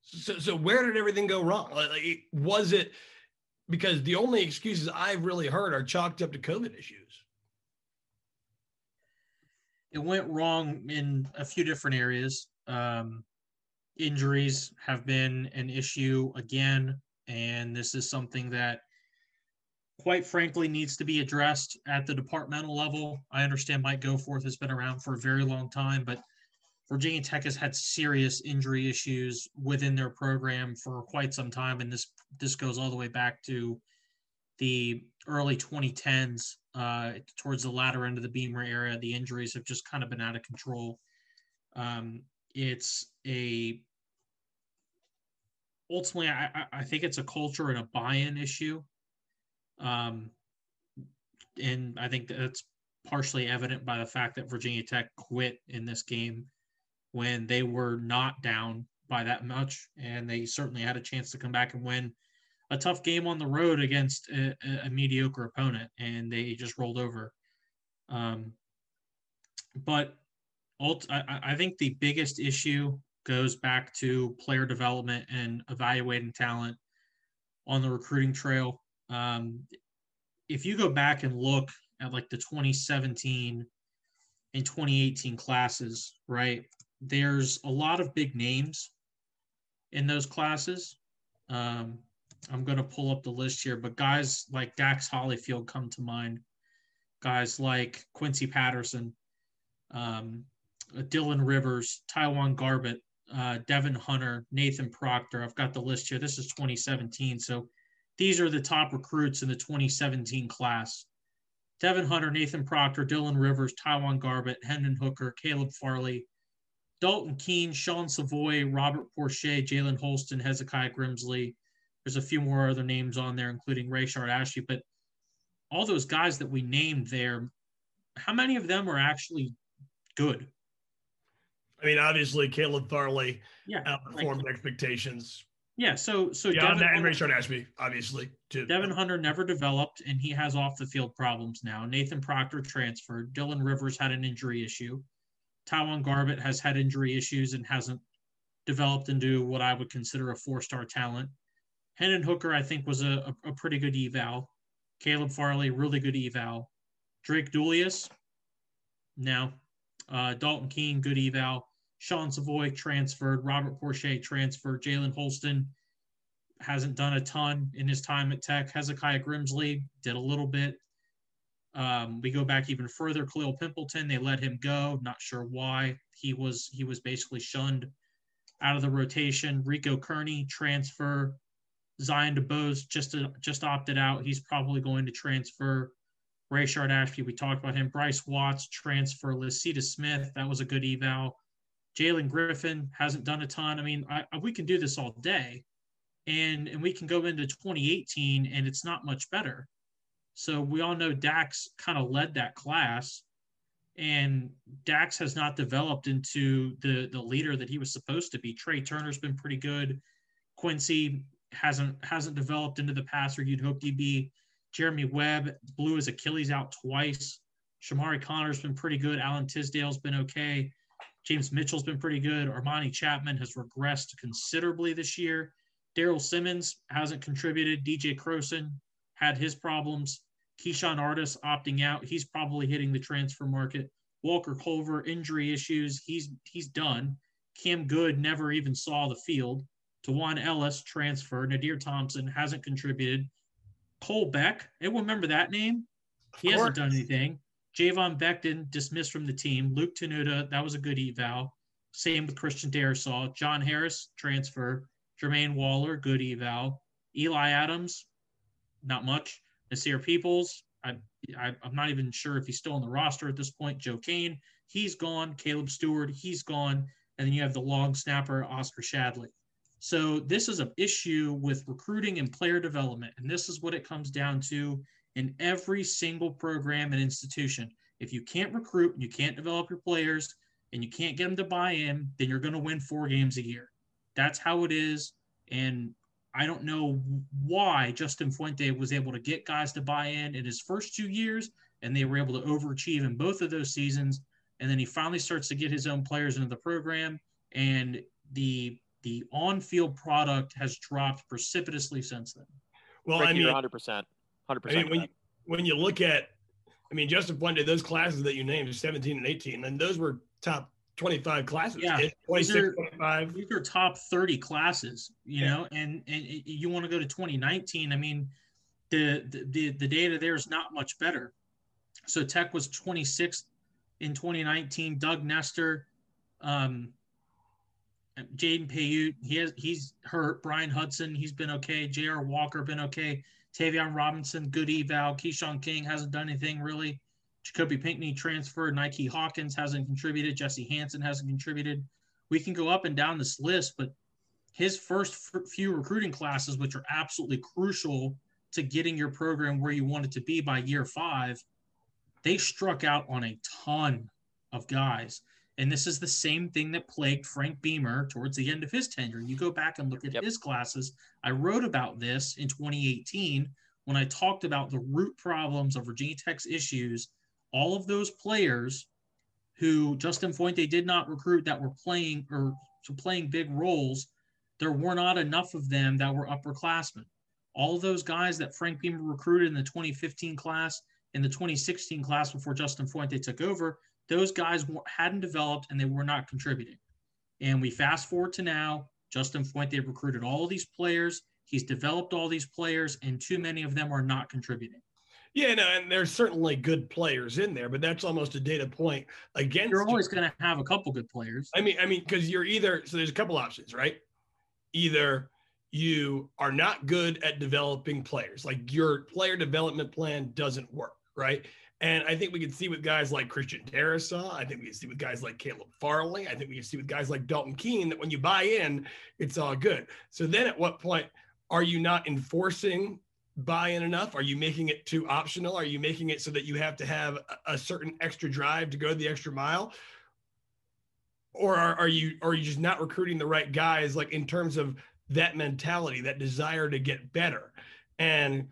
so, so where did everything go wrong like, was it because the only excuses I've really heard are chalked up to covid issues it went wrong in a few different areas um, injuries have been an issue again, and this is something that, quite frankly, needs to be addressed at the departmental level. I understand Mike Goforth has been around for a very long time, but Virginia Tech has had serious injury issues within their program for quite some time, and this this goes all the way back to the early 2010s, uh, towards the latter end of the Beamer era. The injuries have just kind of been out of control. Um, it's a ultimately I, I think it's a culture and a buy-in issue. Um, and I think that's partially evident by the fact that Virginia Tech quit in this game when they were not down by that much, and they certainly had a chance to come back and win a tough game on the road against a, a mediocre opponent, and they just rolled over. Um, but I, I think the biggest issue goes back to player development and evaluating talent on the recruiting trail. Um, if you go back and look at like the 2017 and 2018 classes, right, there's a lot of big names in those classes. Um, I'm going to pull up the list here, but guys like Dax Hollyfield come to mind. Guys like Quincy Patterson, um, Dylan Rivers, Taiwan Garbett, uh, Devin Hunter, Nathan Proctor. I've got the list here. This is 2017. So these are the top recruits in the 2017 class. Devin Hunter, Nathan Proctor, Dylan Rivers, Taiwan Garbett, Hendon Hooker, Caleb Farley, Dalton Keene, Sean Savoy, Robert Porcher, Jalen Holston, Hezekiah Grimsley. There's a few more other names on there, including Rayshard Ashby. But all those guys that we named there, how many of them are actually good? I mean, obviously, Caleb Farley yeah, outperformed like, expectations. Yeah, so so yeah, Devin and Rayshard Ashby, obviously, too. Devin Hunter never developed, and he has off the field problems now. Nathan Proctor transferred. Dylan Rivers had an injury issue. Taiwan Garbett has had injury issues and hasn't developed into what I would consider a four star talent. Hendon Hooker, I think, was a, a, pretty good eval. Caleb Farley, really good eval. Drake Deiuliis, now. Uh, Dalton Keene, good eval. Sean Savoy transferred, Robert Porcher transferred, Jalen Holston hasn't done a ton in his time at Tech. Hezekiah Grimsley did a little bit. Um, we go back even further. Khalil Pimpleton, they let him go. Not sure why. He was he was basically shunned out of the rotation. Rico Kearney transfer. Zion DeBose just just opted out. He's probably going to transfer. Rayshard Ashby, we talked about him. Bryce Watts transfer. Lecitus Smith, that was a good eval. Jalen Griffin hasn't done a ton. I mean, I, we can do this all day, and and we can go into 2018 and it's not much better. So we all know Dax kind of led that class, and Dax has not developed into the the leader that he was supposed to be. Trey Turner's been pretty good. Quincy hasn't hasn't developed into the passer you'd hope he'd be. Jeremy Webb blew his Achilles out twice. Chamarri Conner's been pretty good. Alan Tisdale's been okay. James Mitchell's been pretty good. Armani Chapman has regressed considerably this year. Daryl Simmons hasn't contributed. DJ Croson had his problems. Keyshawn Artis opting out. He's probably hitting the transfer market. Walker Culver, injury issues. He's he's done. Cam Good never even saw the field. Tawan Ellis transfer. Nadir Thompson hasn't contributed. Cole Beck, everyone remember that name? He hasn't done anything. Javon Beckton dismissed from the team. Luke Tenuta, that was a good eval. Same with Christian Darrisaw. John Harris, transfer. Jermaine Waller, good eval. Eli Adams, not much. Nasir Peoples, I, I, am not even sure if he's still on the roster at this point. Joe Kane, he's gone. Caleb Stewart, he's gone. And then you have the long snapper, Oscar Shadley. So this is an issue with recruiting and player development. And this is what it comes down to in every single program and institution. If you can't recruit, you can't develop your players, and you can't get them to buy in, then you're going to win four games a year. That's how it is. And I don't know why Justin Fuente was able to get guys to buy in in his first two years, and they were able to overachieve in both of those seasons. And then he finally starts to get his own players into the program, and the the on-field product has dropped precipitously since then. Well, Ricky, I mean, 100 percent, 100 percent. When you, when you look at, I mean, Justin Fuente, those classes that you named, 17 and 18, and those were top 25 classes. Yeah. 26, these are, 25. These are top 30 classes, you yeah. know, and, and you want to go to 2019. I mean, the, the, the data there is not much better. So Tech was 26th in 2019. Doug Nester, um, Jaden Payoute, he has he's hurt. Brian Hudson, he's been okay. J.R. Walker been okay. Tayvion Robinson, good eval. Keyshawn King hasn't done anything really. Jacoby Pinckney transferred. Nike Hawkins hasn't contributed. Jesse Hansen hasn't contributed. We can go up and down this list, but his first few recruiting classes, which are absolutely crucial to getting your program where you want it to be by year five, they struck out on a ton of guys. And this is the same thing that plagued Frank Beamer towards the end of his tenure. You go back and look at yep. his classes. I wrote about this in 2018 when I talked about the root problems of Virginia Tech's issues all of those players who Justin Fuente did not recruit that were playing or playing big roles, there were not enough of them that were upperclassmen. All those guys that Frank Beamer recruited in the 2015 class, in the 2016 class before Justin Fuente took over, those guys hadn't developed and they were not contributing. And we fast forward to now, Justin Fuente recruited all these players. He's developed all these players, and too many of them are not contributing. Yeah, no, uh, and there's certainly good players in there, but that's almost a data point against. You're always going to have a couple good players. I mean, I mean, because you're either so there's a couple options, right? Either you are not good at developing players, like your player development plan doesn't work, right? And I think we can see with guys like Christian Darrisaw. I think we can see with guys like Caleb Farley. I think we can see with guys like Dalton Keene that when you buy in, it's all good. So then at what point are you not enforcing buy in enough? Are you making it too optional? Are you making it so that you have to have a certain extra drive to go the extra mile? Or are, are you are you just not recruiting the right guys like in terms of that mentality, that desire to get better? And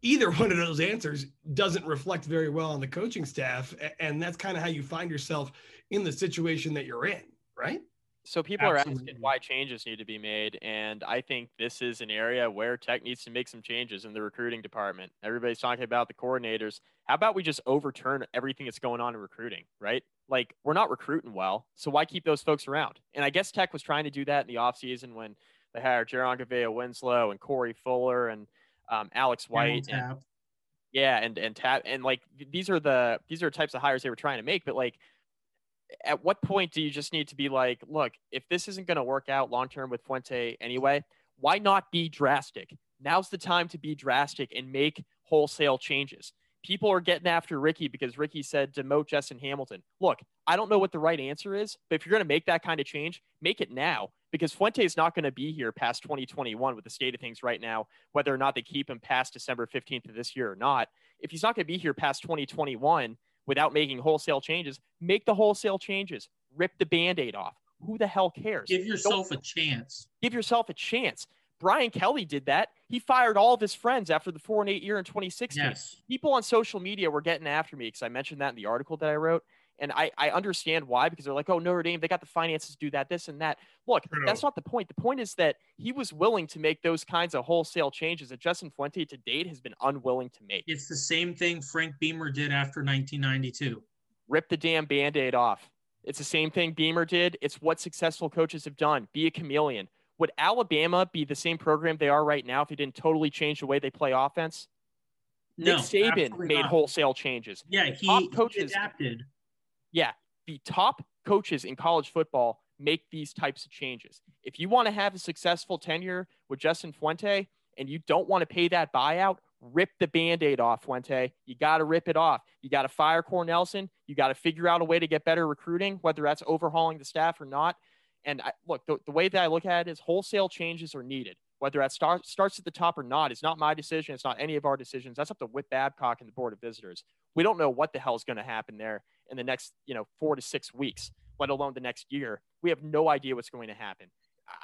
either one of those answers doesn't reflect very well on the coaching staff. And that's kind of how you find yourself in the situation that you're in, right? So people Absolutely. are asking why changes need to be made, and I think this is an area where Tech needs to make some changes in the recruiting department. Everybody's talking about the coordinators. How about we just overturn everything that's going on in recruiting, right? Like we're not recruiting well, so why keep those folks around? And I guess Tech was trying to do that in the offseason when they hired Jaron Gavea Winslow and Corey Fuller and um, Alex White. And, yeah, and and tap and like these are the these are types of hires they were trying to make, but like at what point do you just need to be like, look, if this isn't going to work out long term with Fuente anyway, why not be drastic? Now's the time to be drastic and make wholesale changes. People are getting after Ricky because Ricky said demote Justin Hamilton. Look, I don't know what the right answer is, but if you're going to make that kind of change, make it now because Fuente is not going to be here past 2021 with the state of things right now, whether or not they keep him past December 15th of this year or not. If he's not going to be here past 2021, without making wholesale changes, make the wholesale changes. Rip the band aid off. Who the hell cares? Give yourself Don't, a chance. Give yourself a chance. Brian Kelly did that. He fired all of his friends after the four and eight year in 2016. Yes. People on social media were getting after me because I mentioned that in the article that I wrote. And I, I understand why, because they're like, oh, Notre Dame, they got the finances to do that, this and that. Look, True. that's not the point. The point is that he was willing to make those kinds of wholesale changes that Justin Fuente to date has been unwilling to make. It's the same thing Frank Beamer did after 1992. Rip the damn band aid off. It's the same thing Beamer did. It's what successful coaches have done. Be a chameleon. Would Alabama be the same program they are right now if he didn't totally change the way they play offense? No, Nick Saban made not. wholesale changes. Yeah, he, he adapted yeah, the top coaches in college football make these types of changes. If you want to have a successful tenure with Justin Fuente and you don't want to pay that buyout, rip the band-aid off fuente. You got to rip it off. You got to fire cornelsen you got to figure out a way to get better recruiting whether that's overhauling the staff or not. And I, look the, the way that i look at it is wholesale changes are needed whether that start, starts at the top or not is not my decision it's not any of our decisions that's up to whit babcock and the board of visitors we don't know what the hell is going to happen there in the next you know four to six weeks let alone the next year we have no idea what's going to happen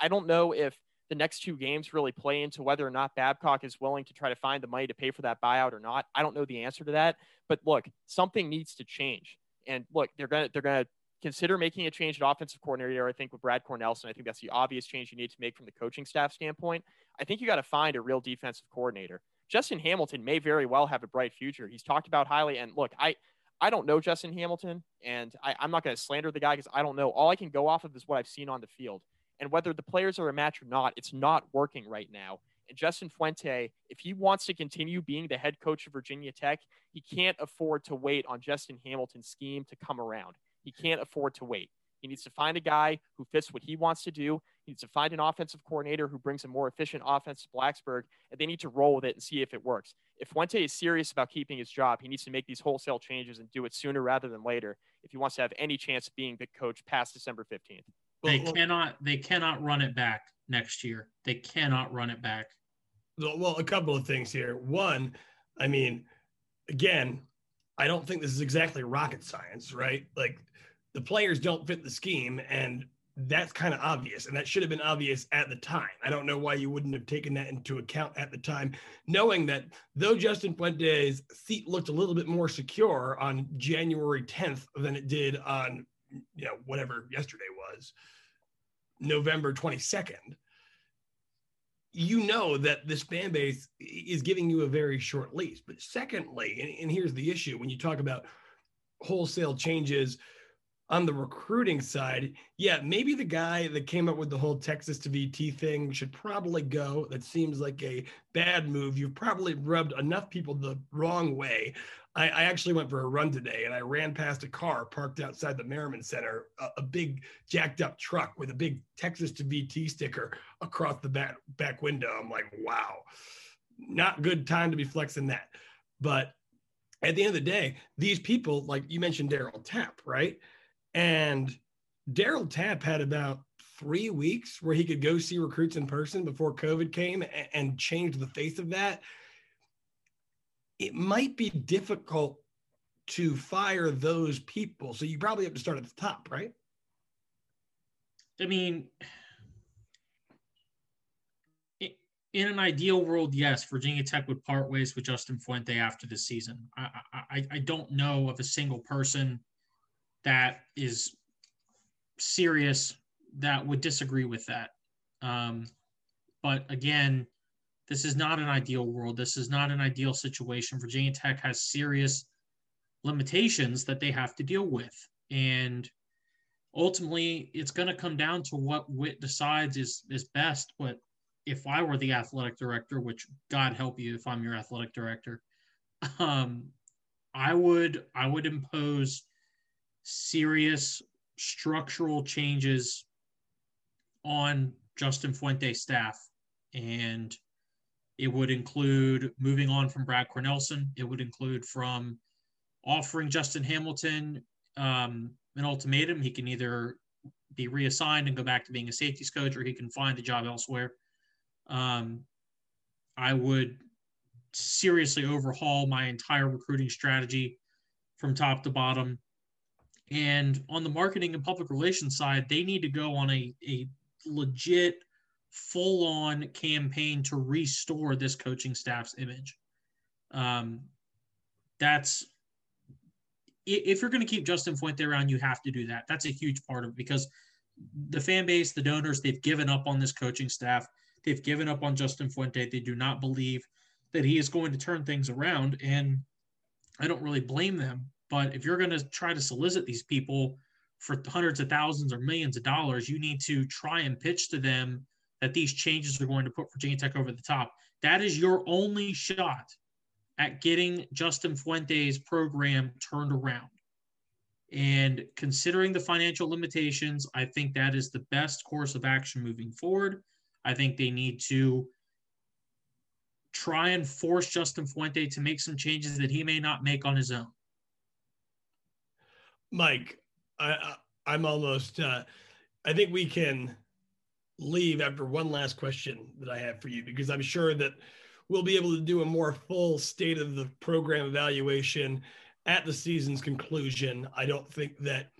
i don't know if the next two games really play into whether or not Babcock is willing to try to find the money to pay for that buyout or not. I don't know the answer to that, but look, something needs to change. And look, they're gonna they're gonna consider making a change at offensive coordinator. I think with Brad Cornelsen, I think that's the obvious change you need to make from the coaching staff standpoint. I think you got to find a real defensive coordinator. Justin Hamilton may very well have a bright future. He's talked about highly, and look, I I don't know Justin Hamilton, and I, I'm not going to slander the guy because I don't know. All I can go off of is what I've seen on the field. And whether the players are a match or not, it's not working right now. And Justin Fuente, if he wants to continue being the head coach of Virginia Tech, he can't afford to wait on Justin Hamilton's scheme to come around. He can't afford to wait. He needs to find a guy who fits what he wants to do. He needs to find an offensive coordinator who brings a more efficient offense to Blacksburg, and they need to roll with it and see if it works. If Fuente is serious about keeping his job, he needs to make these wholesale changes and do it sooner rather than later if he wants to have any chance of being the coach past December 15th. They cannot. They cannot run it back next year. They cannot run it back. Well, a couple of things here. One, I mean, again, I don't think this is exactly rocket science, right? Like the players don't fit the scheme, and that's kind of obvious, and that should have been obvious at the time. I don't know why you wouldn't have taken that into account at the time, knowing that though Justin Fuente's seat looked a little bit more secure on January 10th than it did on you know, whatever yesterday was, November 22nd, you know that this fan base is giving you a very short lease. But secondly, and, and here's the issue when you talk about wholesale changes on the recruiting side, yeah, maybe the guy that came up with the whole Texas to VT thing should probably go. That seems like a bad move. You've probably rubbed enough people the wrong way. I, I actually went for a run today and I ran past a car parked outside the Merryman Center, a, a big jacked up truck with a big Texas to VT sticker across the back, back window. I'm like, wow, not good time to be flexing that. But at the end of the day, these people, like you mentioned Darryl Tapp, right? And Darryl Tapp had about three weeks where he could go see recruits in person before COVID came and, and change the face of that. It might be difficult to fire those people. So you probably have to start at the top, right? I mean, in an ideal world, yes, Virginia Tech would part ways with Justin Fuente after the season. I, I, I don't know of a single person that is serious that would disagree with that. Um, but again, this is not an ideal world. This is not an ideal situation. Virginia Tech has serious limitations that they have to deal with. And ultimately, it's going to come down to what Whit decides is, is best. But if I were the athletic director, which God help you if I'm your athletic director, um, I would I would impose serious structural changes on Justin Fuente's staff. And it would include moving on from Brad Cornelsen. It would include from offering Justin Hamilton um, an ultimatum. He can either be reassigned and go back to being a safeties coach, or he can find a job elsewhere. Um, I would seriously overhaul my entire recruiting strategy from top to bottom. And on the marketing and public relations side, they need to go on a, a legit, full on campaign to restore this coaching staff's image. Um, that's if you're going to keep Justin Fuente around, you have to do that. That's a huge part of it because the fan base, the donors, they've given up on this coaching staff. They've given up on Justin Fuente. They do not believe that he is going to turn things around. And I don't really blame them. But if you're going to try to solicit these people for hundreds of thousands or millions of dollars, you need to try and pitch to them that these changes are going to put Virginia Tech over the top. That is your only shot at getting Justin Fuente's program turned around. And considering the financial limitations, I think that is the best course of action moving forward. I think they need to try and force Justin Fuente to make some changes that he may not make on his own. Mike, I, I am almost. Uh, I think we can leave after one last question that I have for you because I'm sure that we'll be able to do a more full state of the program evaluation at the season's conclusion. I don't think that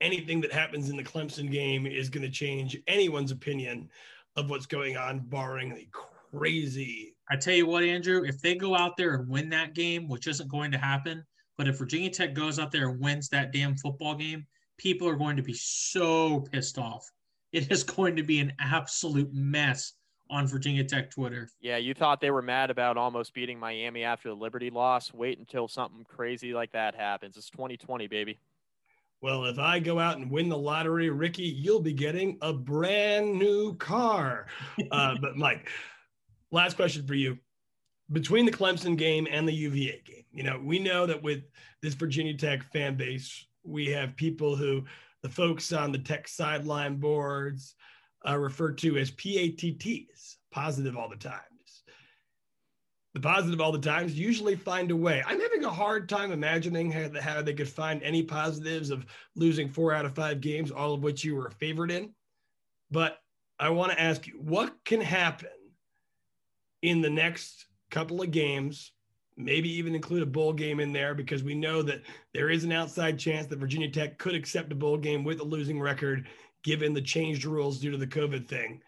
anything that happens in the Clemson game is going to change anyone's opinion of what's going on, barring the crazy. I tell you what, Andrew, if they go out there and win that game, which isn't going to happen, but if Virginia Tech goes out there and wins that damn football game, people are going to be so pissed off. It is going to be an absolute mess on Virginia Tech Twitter. Yeah, you thought they were mad about almost beating Miami after the Liberty loss. Wait until something crazy like that happens. It's 2020, baby. Well, if I go out and win the lottery, Ricky, you'll be getting a brand new car. Uh, but Mike, last question for you. Between the Clemson game and the UVA game, you know, we know that with this Virginia Tech fan base, we have people who the folks on the tech sideline boards, uh, referred to as PATTs, positive all the times. The positive all the times usually find a way. I'm having a hard time imagining how, how they could find any positives of losing four out of five games, all of which you were a favorite in. But I want to ask you what can happen in the next couple of games, maybe even include a bowl game in there, because we know that there is an outside chance that Virginia Tech could accept a bowl game with a losing record given the changed rules due to the COVID thing.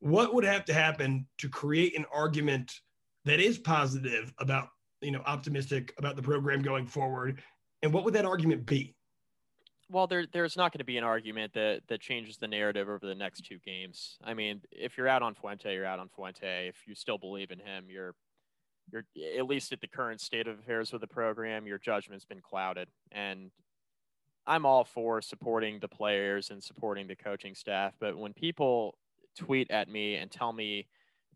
What would have to happen to create an argument that is positive about, you know, optimistic about the program going forward? And what would that argument be? Well, there, there's not going to be an argument that that changes the narrative over the next two games. I mean, if you're out on Fuente, you're out on Fuente. If you still believe in him, you're you're at least at the current state of affairs with the program, your judgment's been clouded. And I'm all for supporting the players and supporting the coaching staff, but when people tweet at me and tell me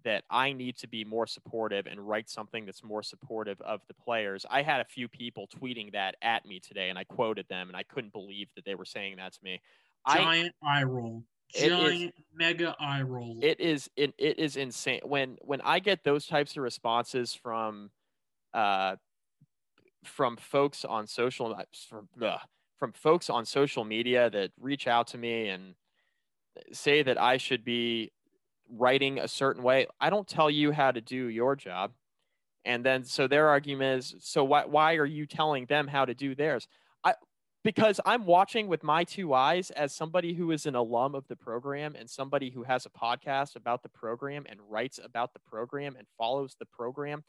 that I need to be more supportive and write something that's more supportive of the players. I had a few people tweeting that at me today and I quoted them and I couldn't believe that they were saying that to me. Giant I, eye roll. Giant is, mega eye roll. It is it, it is insane. When when I get those types of responses from uh from folks on social from ugh, from folks on social media that reach out to me and say that I should be writing a certain way. I don't tell you how to do your job. And then so their argument is so why why are you telling them how to do theirs? I because I'm watching with my two eyes as somebody who is an alum of the program and somebody who has a podcast about the program and writes about the program and follows the program.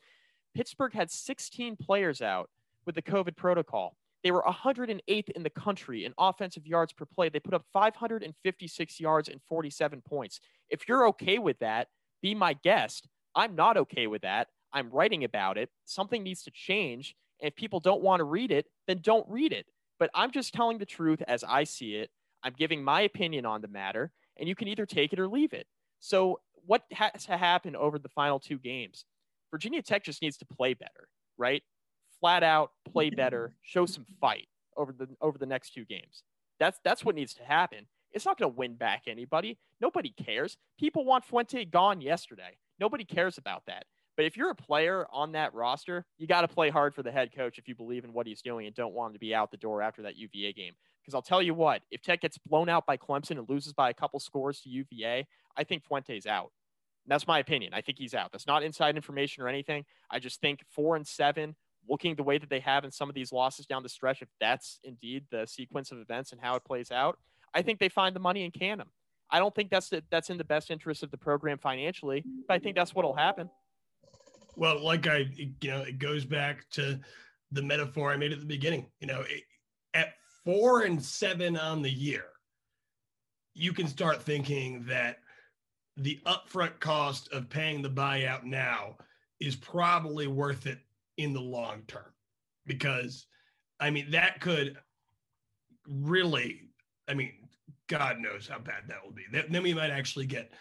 Pittsburgh had 16 players out with the COVID protocol. They were 108th in the country in offensive yards per play. They put up 556 yards and 47 points. If you're okay with that, be my guest. I'm not okay with that. I'm writing about it. Something needs to change. And if people don't want to read it, then don't read it. But I'm just telling the truth as I see it. I'm giving my opinion on the matter, and you can either take it or leave it. So, what has to happen over the final two games? Virginia Tech just needs to play better, right? Flat out play better, show some fight over the over the next two games. That's that's what needs to happen. It's not going to win back anybody. Nobody cares. People want Fuente gone yesterday. Nobody cares about that. But if you're a player on that roster, you got to play hard for the head coach if you believe in what he's doing and don't want him to be out the door after that UVA game. Because I'll tell you what, if Tech gets blown out by Clemson and loses by a couple scores to UVA, I think Fuente's out. And that's my opinion. I think he's out. That's not inside information or anything. I just think four and seven looking the way that they have in some of these losses down the stretch, if that's indeed the sequence of events and how it plays out, I think they find the money and can them. I don't think that's the, that's in the best interest of the program financially, but I think that's what'll happen. Well, like I, you know, it goes back to the metaphor I made at the beginning. You know, it, at four and seven on the year, you can start thinking that the upfront cost of paying the buyout now is probably worth it in the long term because I mean that could really I mean God knows how bad that will be. Then we might actually get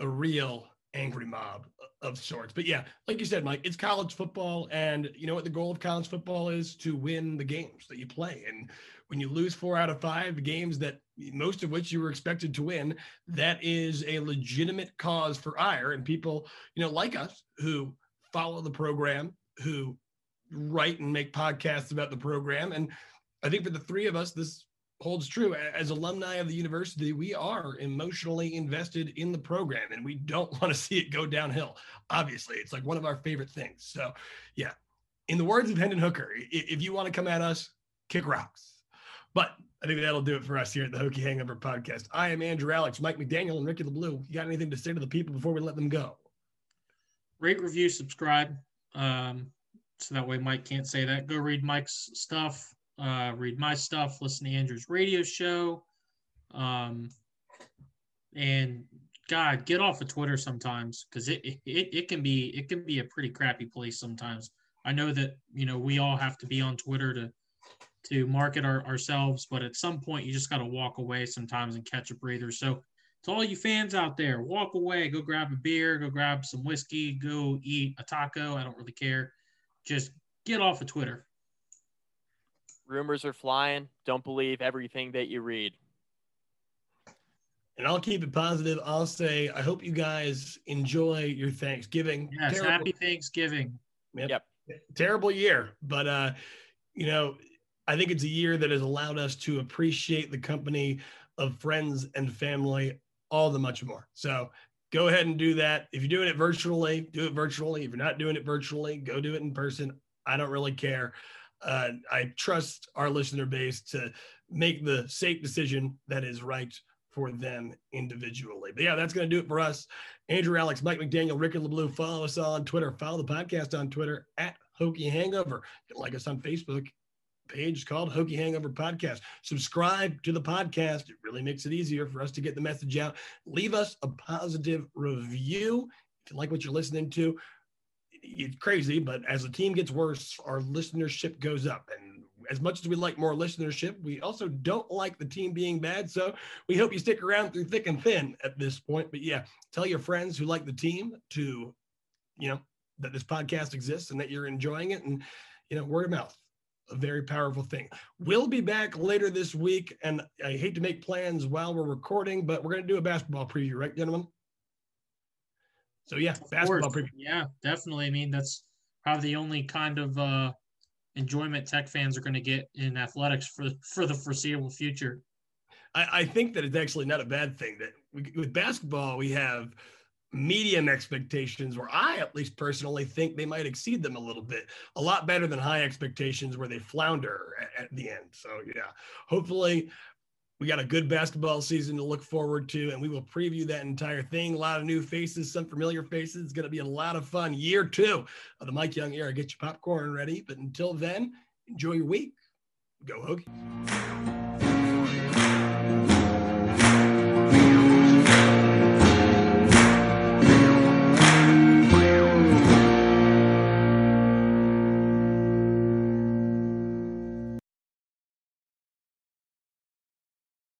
a real angry mob of sorts. But yeah, like you said, Mike, it's college football. And you know what the goal of college football is? To win the games that you play. And when you lose four out of five games that most of which you were expected to win, that is a legitimate cause for ire. And people, you know, like us who follow the program, who write and make podcasts about the program. And I think for the three of us, this holds true. As alumni of the university, we are emotionally invested in the program and we don't want to see it go downhill. Obviously, it's like one of our favorite things. So, yeah, in the words of Hendon Hooker, if you want to come at us, kick rocks. But I think that'll do it for us here at the Hokie Hangover podcast. I am Andrew Alex, Mike McDaniel, and Ricky LaBlue. You got anything to say to the people before we let them go? Rate, review, subscribe. Um, so that way Mike can't say that. Go read Mike's stuff uh, read my stuff, listen to Andrew's radio show. Um, and God, get off of Twitter sometimes because it, it it can be it can be a pretty crappy place sometimes. I know that you know we all have to be on Twitter to to market our, ourselves, but at some point you just got to walk away sometimes and catch a breather. So to all you fans out there, walk away, go grab a beer, go grab some whiskey, go eat a taco. I don't really care. Just get off of Twitter rumors are flying. Don't believe everything that you read. And I'll keep it positive. I'll say, I hope you guys enjoy your Thanksgiving. Yes, terrible, happy Thanksgiving. Yep. yep. Terrible year, but uh, you know, I think it's a year that has allowed us to appreciate the company of friends and family all the much more. So go ahead and do that. If you're doing it virtually, do it virtually. If you're not doing it virtually, go do it in person. I don't really care uh, I trust our listener base to make the safe decision that is right for them individually. But yeah, that's going to do it for us. Andrew Alex, Mike McDaniel, Ricky LaBlue. Follow us on Twitter. Follow the podcast on Twitter at Hokie Hangover. Like us on Facebook page called Hokie Hangover Podcast. Subscribe to the podcast. It really makes it easier for us to get the message out. Leave us a positive review if you like what you're listening to it's crazy, but as the team gets worse, our listenership goes up. And as much as we like more listenership, we also don't like the team being bad. So we hope you stick around through thick and thin at this point. But yeah, tell your friends who like the team to, you know, that this podcast exists and that you're enjoying it. And, you know, word of mouth, a very powerful thing. We'll be back later this week. And I hate to make plans while we're recording, but we're going to do a basketball preview, right, gentlemen? So yeah, of basketball. Preview. Yeah, definitely. I mean, that's probably the only kind of uh, enjoyment tech fans are going to get in athletics for for the foreseeable future. I, I think that it's actually not a bad thing that we, with basketball we have medium expectations where I at least personally think they might exceed them a little bit. A lot better than high expectations where they flounder at, at the end. So yeah, hopefully we got a good basketball season to look forward to, and we will preview that entire thing. A lot of new faces, some familiar faces. It's going to be a lot of fun. Year two of the Mike Young era. Get your popcorn ready. But until then, enjoy your week. Go Hokies.